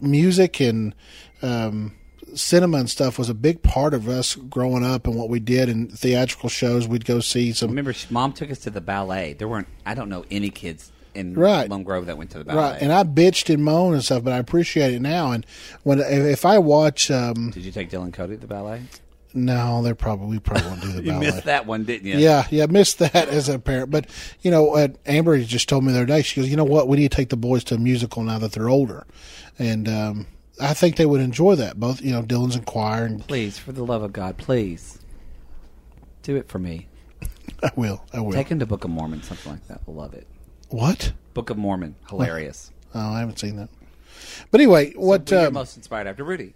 music and um, cinema and stuff was a big part of us growing up and what we did in theatrical shows. We'd go see some. I Remember, mom took us to the ballet. There weren't, I don't know any kids in Right. Lone Grove that went to the ballet. Right, and I bitched and moaned and stuff, but I appreciate it now. And when if, I watch, um, Did you take Dylan Cody to the ballet? no, they're probably we probably won't do the [laughs] You ballet. missed that one, didn't you? Yeah, yeah, I missed that as a parent. But you know, uh, Amber just told me the other day. She goes, "You know what? We need to take the boys to a musical now that they're older," and um, I think they would enjoy that. Both, you know, Dylan's in choir, and Please, for the love of God, please do it for me. [laughs] I will, I will. Take him to Book of Mormon, something like that. We'll love it. What? Book of Mormon, hilarious. Oh, I haven't seen that. But anyway, what? When you're um, most inspired after Rudy?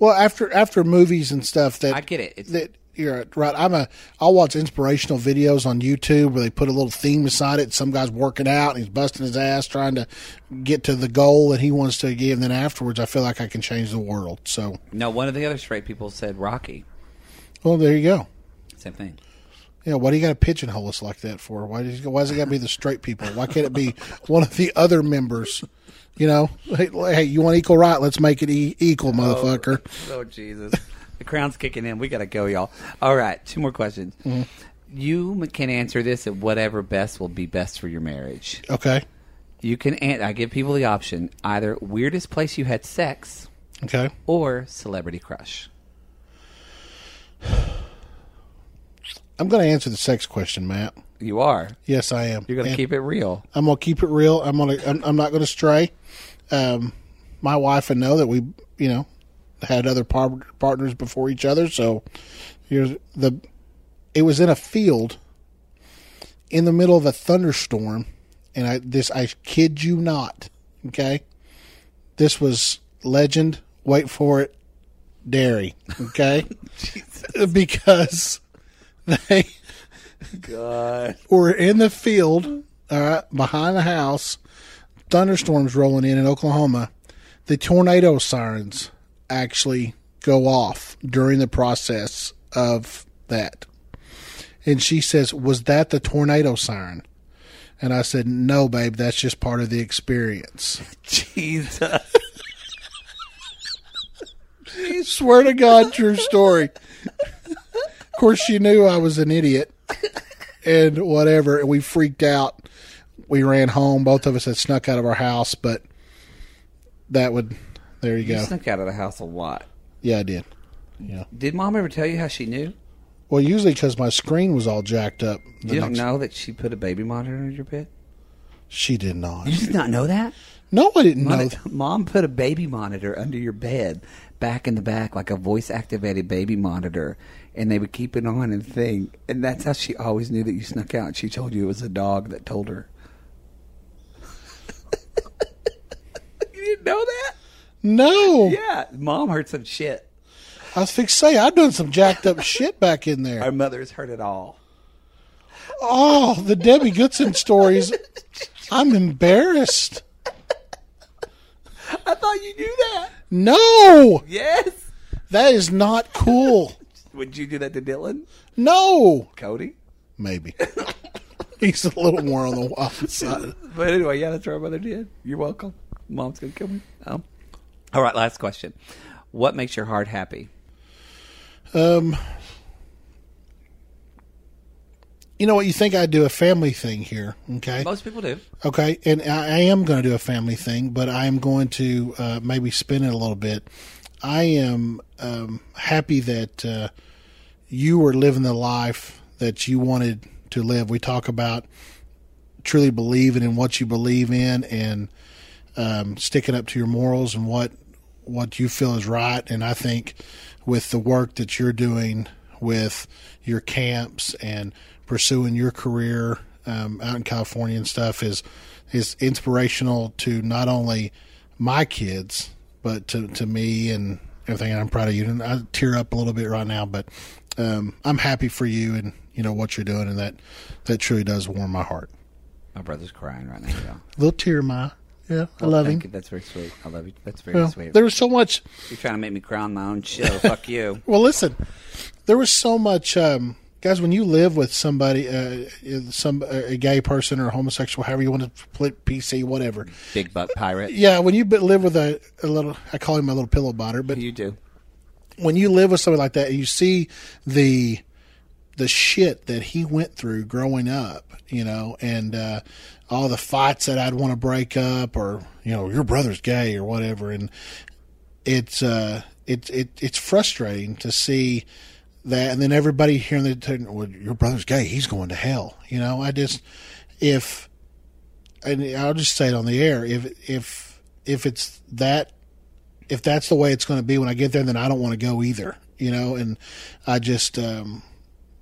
well, after after movies and stuff that I get it. It's, that you're right. I'm a. I'll watch inspirational videos on YouTube where they put a little theme beside it. Some guy's working out and he's busting his ass trying to get to the goal that he wants to give. And then afterwards, I feel like I can change the world. So, no, one of the other straight people said Rocky. well, there you go. Same thing. Yeah, why do you got to pigeonhole us like that for? Why does why does it got to be the straight people? Why can't it be one of the other members? You know, hey, hey you want equal right? Let's make it e- equal, motherfucker. Oh Jesus, the crown's kicking in. We gotta go, y'all. All right, two more questions. Mm-hmm. You can answer this at whatever best will be best for your marriage. Okay, You can. An- I give people the option: either weirdest place you had sex, okay. or celebrity crush. I'm going to answer the sex question, Matt. You are. Yes, I am. You're gonna keep it real. I'm gonna keep it real. I'm gonna. I'm, I'm not gonna stray. Um, my wife and know that we, you know, had other par- partners before each other. So here's the. It was in a field, in the middle of a thunderstorm, and I this I kid you not. Okay, this was legend. Wait for it, dairy. Okay, [laughs] because they God. were in the field, all right, behind the house, thunderstorms rolling in in Oklahoma. The tornado sirens actually go off during the process of that. And she says, Was that the tornado siren? And I said, No, babe, that's just part of the experience. [laughs] Jesus. [laughs] Swear to God, true story. [laughs] of course, she knew I was an idiot and whatever. And we freaked out. We ran home. Both of us had snuck out of our house, but that would, there you You go. snuck out of the house a lot. Yeah, I did. Yeah. Did mom ever tell you how she knew? Well, usually because my screen was all jacked up. You don't know that she put a baby monitor under your bed? She did not. You did not know that? No, I didn't know. That. [laughs] Mom put a baby monitor under your bed, back in the back, like a voice activated baby monitor, and they would keep it on and thing. And that's how she always knew that you snuck out. She told you it was a dog that told her. [laughs] you didn't know that? No. Yeah, Mom heard some shit. I was fixed to say, I've done some jacked up [laughs] shit back in there. Our mothers heard it all. Oh, the Debbie Goodson stories. [laughs] I'm embarrassed. I thought you knew that. No, Yes. that is not cool. Would you do that to Dylan? No, Cody? maybe. [laughs] He's a little more on the wild [laughs] side. But anyway, yeah, that's what our mother did. You're welcome. Mom's gonna kill me. Um, all right, last question. What makes your heart happy? Um, you know what? You think I'd do a family thing here, okay? Most people do. Okay, and I I am going to do a family thing, but I am going to uh, maybe spin it a little bit. I am um, happy that uh, you were living the life that you wanted to live. We talk about truly believing in what you believe in and um, sticking up to your morals and what what you feel is right. And I think with the work that you're doing with your camps and pursuing your career um, out in California and stuff is is inspirational to not only my kids but to to me and everything. And I'm proud of you. And I tear up a little bit right now, but um, I'm happy for you and you know what you're doing, and that that truly does warm my heart. My brother's crying right now. Y'all. little tear, my yeah, I Well, love him. You. That's very sweet. I love you. That's very Well, sweet. there was so much. You're trying to make me cry on my own show. Fuck you. [laughs] Well, listen, there was so much, um, guys. When you live with somebody, uh, some a gay person or homosexual, however you want to split PC, whatever. Big butt pirate. Yeah, when you live with a, a little, I call him my little pillow biter, but You do. when you live with somebody like that, and you see the the shit that he went through growing up, you know, and uh, all the fights that I'd want to break up, or you know, your brother's gay or whatever, and it's uh, it, it it's frustrating to see that, and then everybody hearing the well, your brother's gay, he's going to hell, you know. I just if and I'll just say it on the air if if if it's that if that's the way it's going to be when I get there, then I don't want to go either. You know, and I just, um,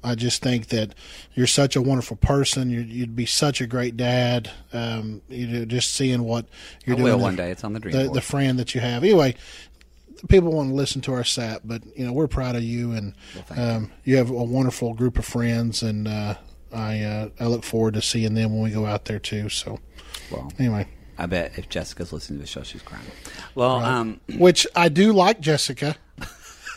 I just think that you're such a wonderful person. You'd, you'd be such a great dad. Um, you know, just seeing what you're I doing. will one day. It's on the dream The, board. the friend that you have. Anyway, people want to listen to our sap, but you know we're proud of you, and thank um, you have a wonderful group of friends, and uh, I uh, I look forward to seeing them when we go out there too. So well, anyway. I bet if Jessica's listening to the show, she's crying. Well, um, which I do like Jessica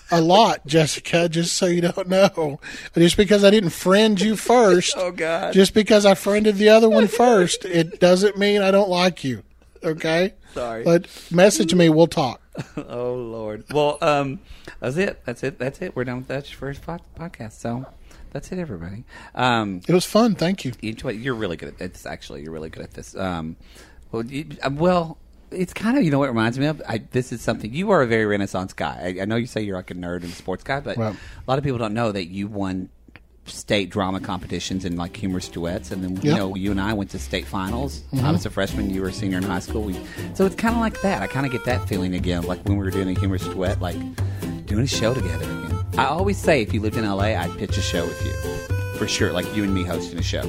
a lot, [laughs] Jessica. Just so you don't know, just because I didn't friend you [laughs] first, Oh, God. just because I friended the other one [laughs] first, it doesn't mean I don't like you. Okay, Sorry. but message me, we'll talk. [laughs] oh Lord. Well, um, that's it. That's it. That's it. We're done with that first pod- podcast. So that's it, everybody. Um, It was fun. Thank you. you you're really good at this. Actually, you're really good at this. Um, well, you, uh, well, it's kind of you know what it reminds me of. I, this is something you are a very Renaissance guy. I, I know you say you're like a nerd and a sports guy, but Right. a lot of people don't know that you won state drama competitions and like humorous duets, and then you know you and I went to state finals. I was a freshman, you were a senior in high school. We, so it's kind of like that. I kind of get that feeling again, like when we were doing a humorous duet, like doing a show together again. I always say if you lived in LA, I'd pitch a show with you for sure, like you and me hosting a show.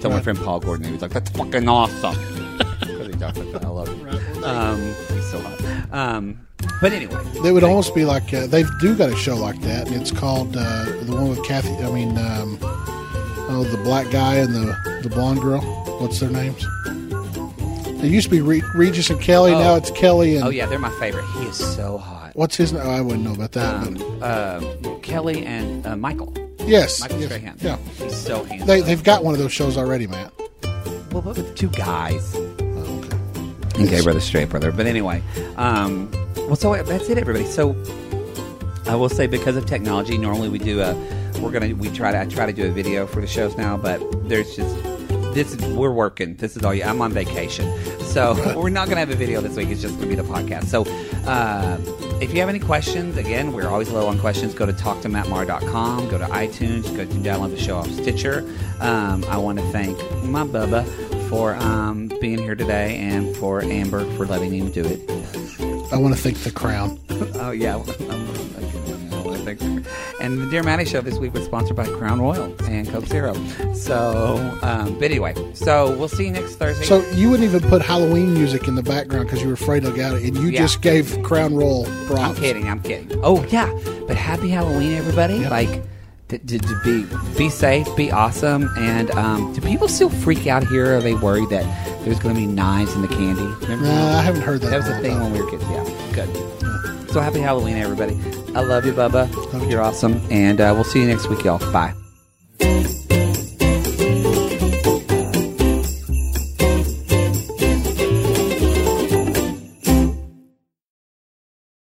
So my friend Paul Gordon, he was like, "That's fucking awesome." 'Cause he talks like that. I love him. Um, he's so hot. Um, but anyway, They would almost be like uh, they do got a show like that, it's called uh, the one with Kathy. I mean, um, oh, the black guy and the the blonde girl. What's their names? It used to be Re- Regis and Kelly. Oh. Now it's Kelly and oh yeah, they're my favorite. He is so hot. what's his name? Oh, I wouldn't know about that. Um, uh, Kelly and uh, Michael. Yes, Michael yes, Strahan. yeah. He's so handsome. They, they've got one of those shows already, Matt. well, but with two guys. Okay. Brother, straight brother. But anyway, um, well, so that's it, everybody. So I will say because of technology, normally we do a, we're gonna we try to I try to do a video for the shows now, but there's just this we're working. This is all you. I'm on vacation, so [laughs] we're not gonna have a video this week. It's just gonna be the podcast. So. Uh, if you have any questions, again, we're always low on questions. Go to talktomattmarr.com, go to iTunes, go to download the show off Stitcher. Um, I want to thank my Bubba for um, being here today and for Amber for letting him do it. I want to thank the Crown. Oh yeah, and the Dear Mattie show this week was sponsored by Crown Royal and Coke Zero. So, um, but anyway, so we'll see you next Thursday. So you wouldn't even put Halloween music in the background because you were afraid they'll get it, and you Yeah. just gave Crown Royal props. I'm kidding. I'm kidding. Oh yeah, but happy Halloween, everybody! Yeah. Like. To, to, to be be safe, be awesome, and um, do people still freak out here? Are they worried that there's going to be knives in the candy? Remember Nah, I haven't heard that. That was a thing when we were kids. Yeah, good. So happy Halloween, everybody! I love you, Bubba. You're awesome, and uh, we'll see you next week, y'all. Bye.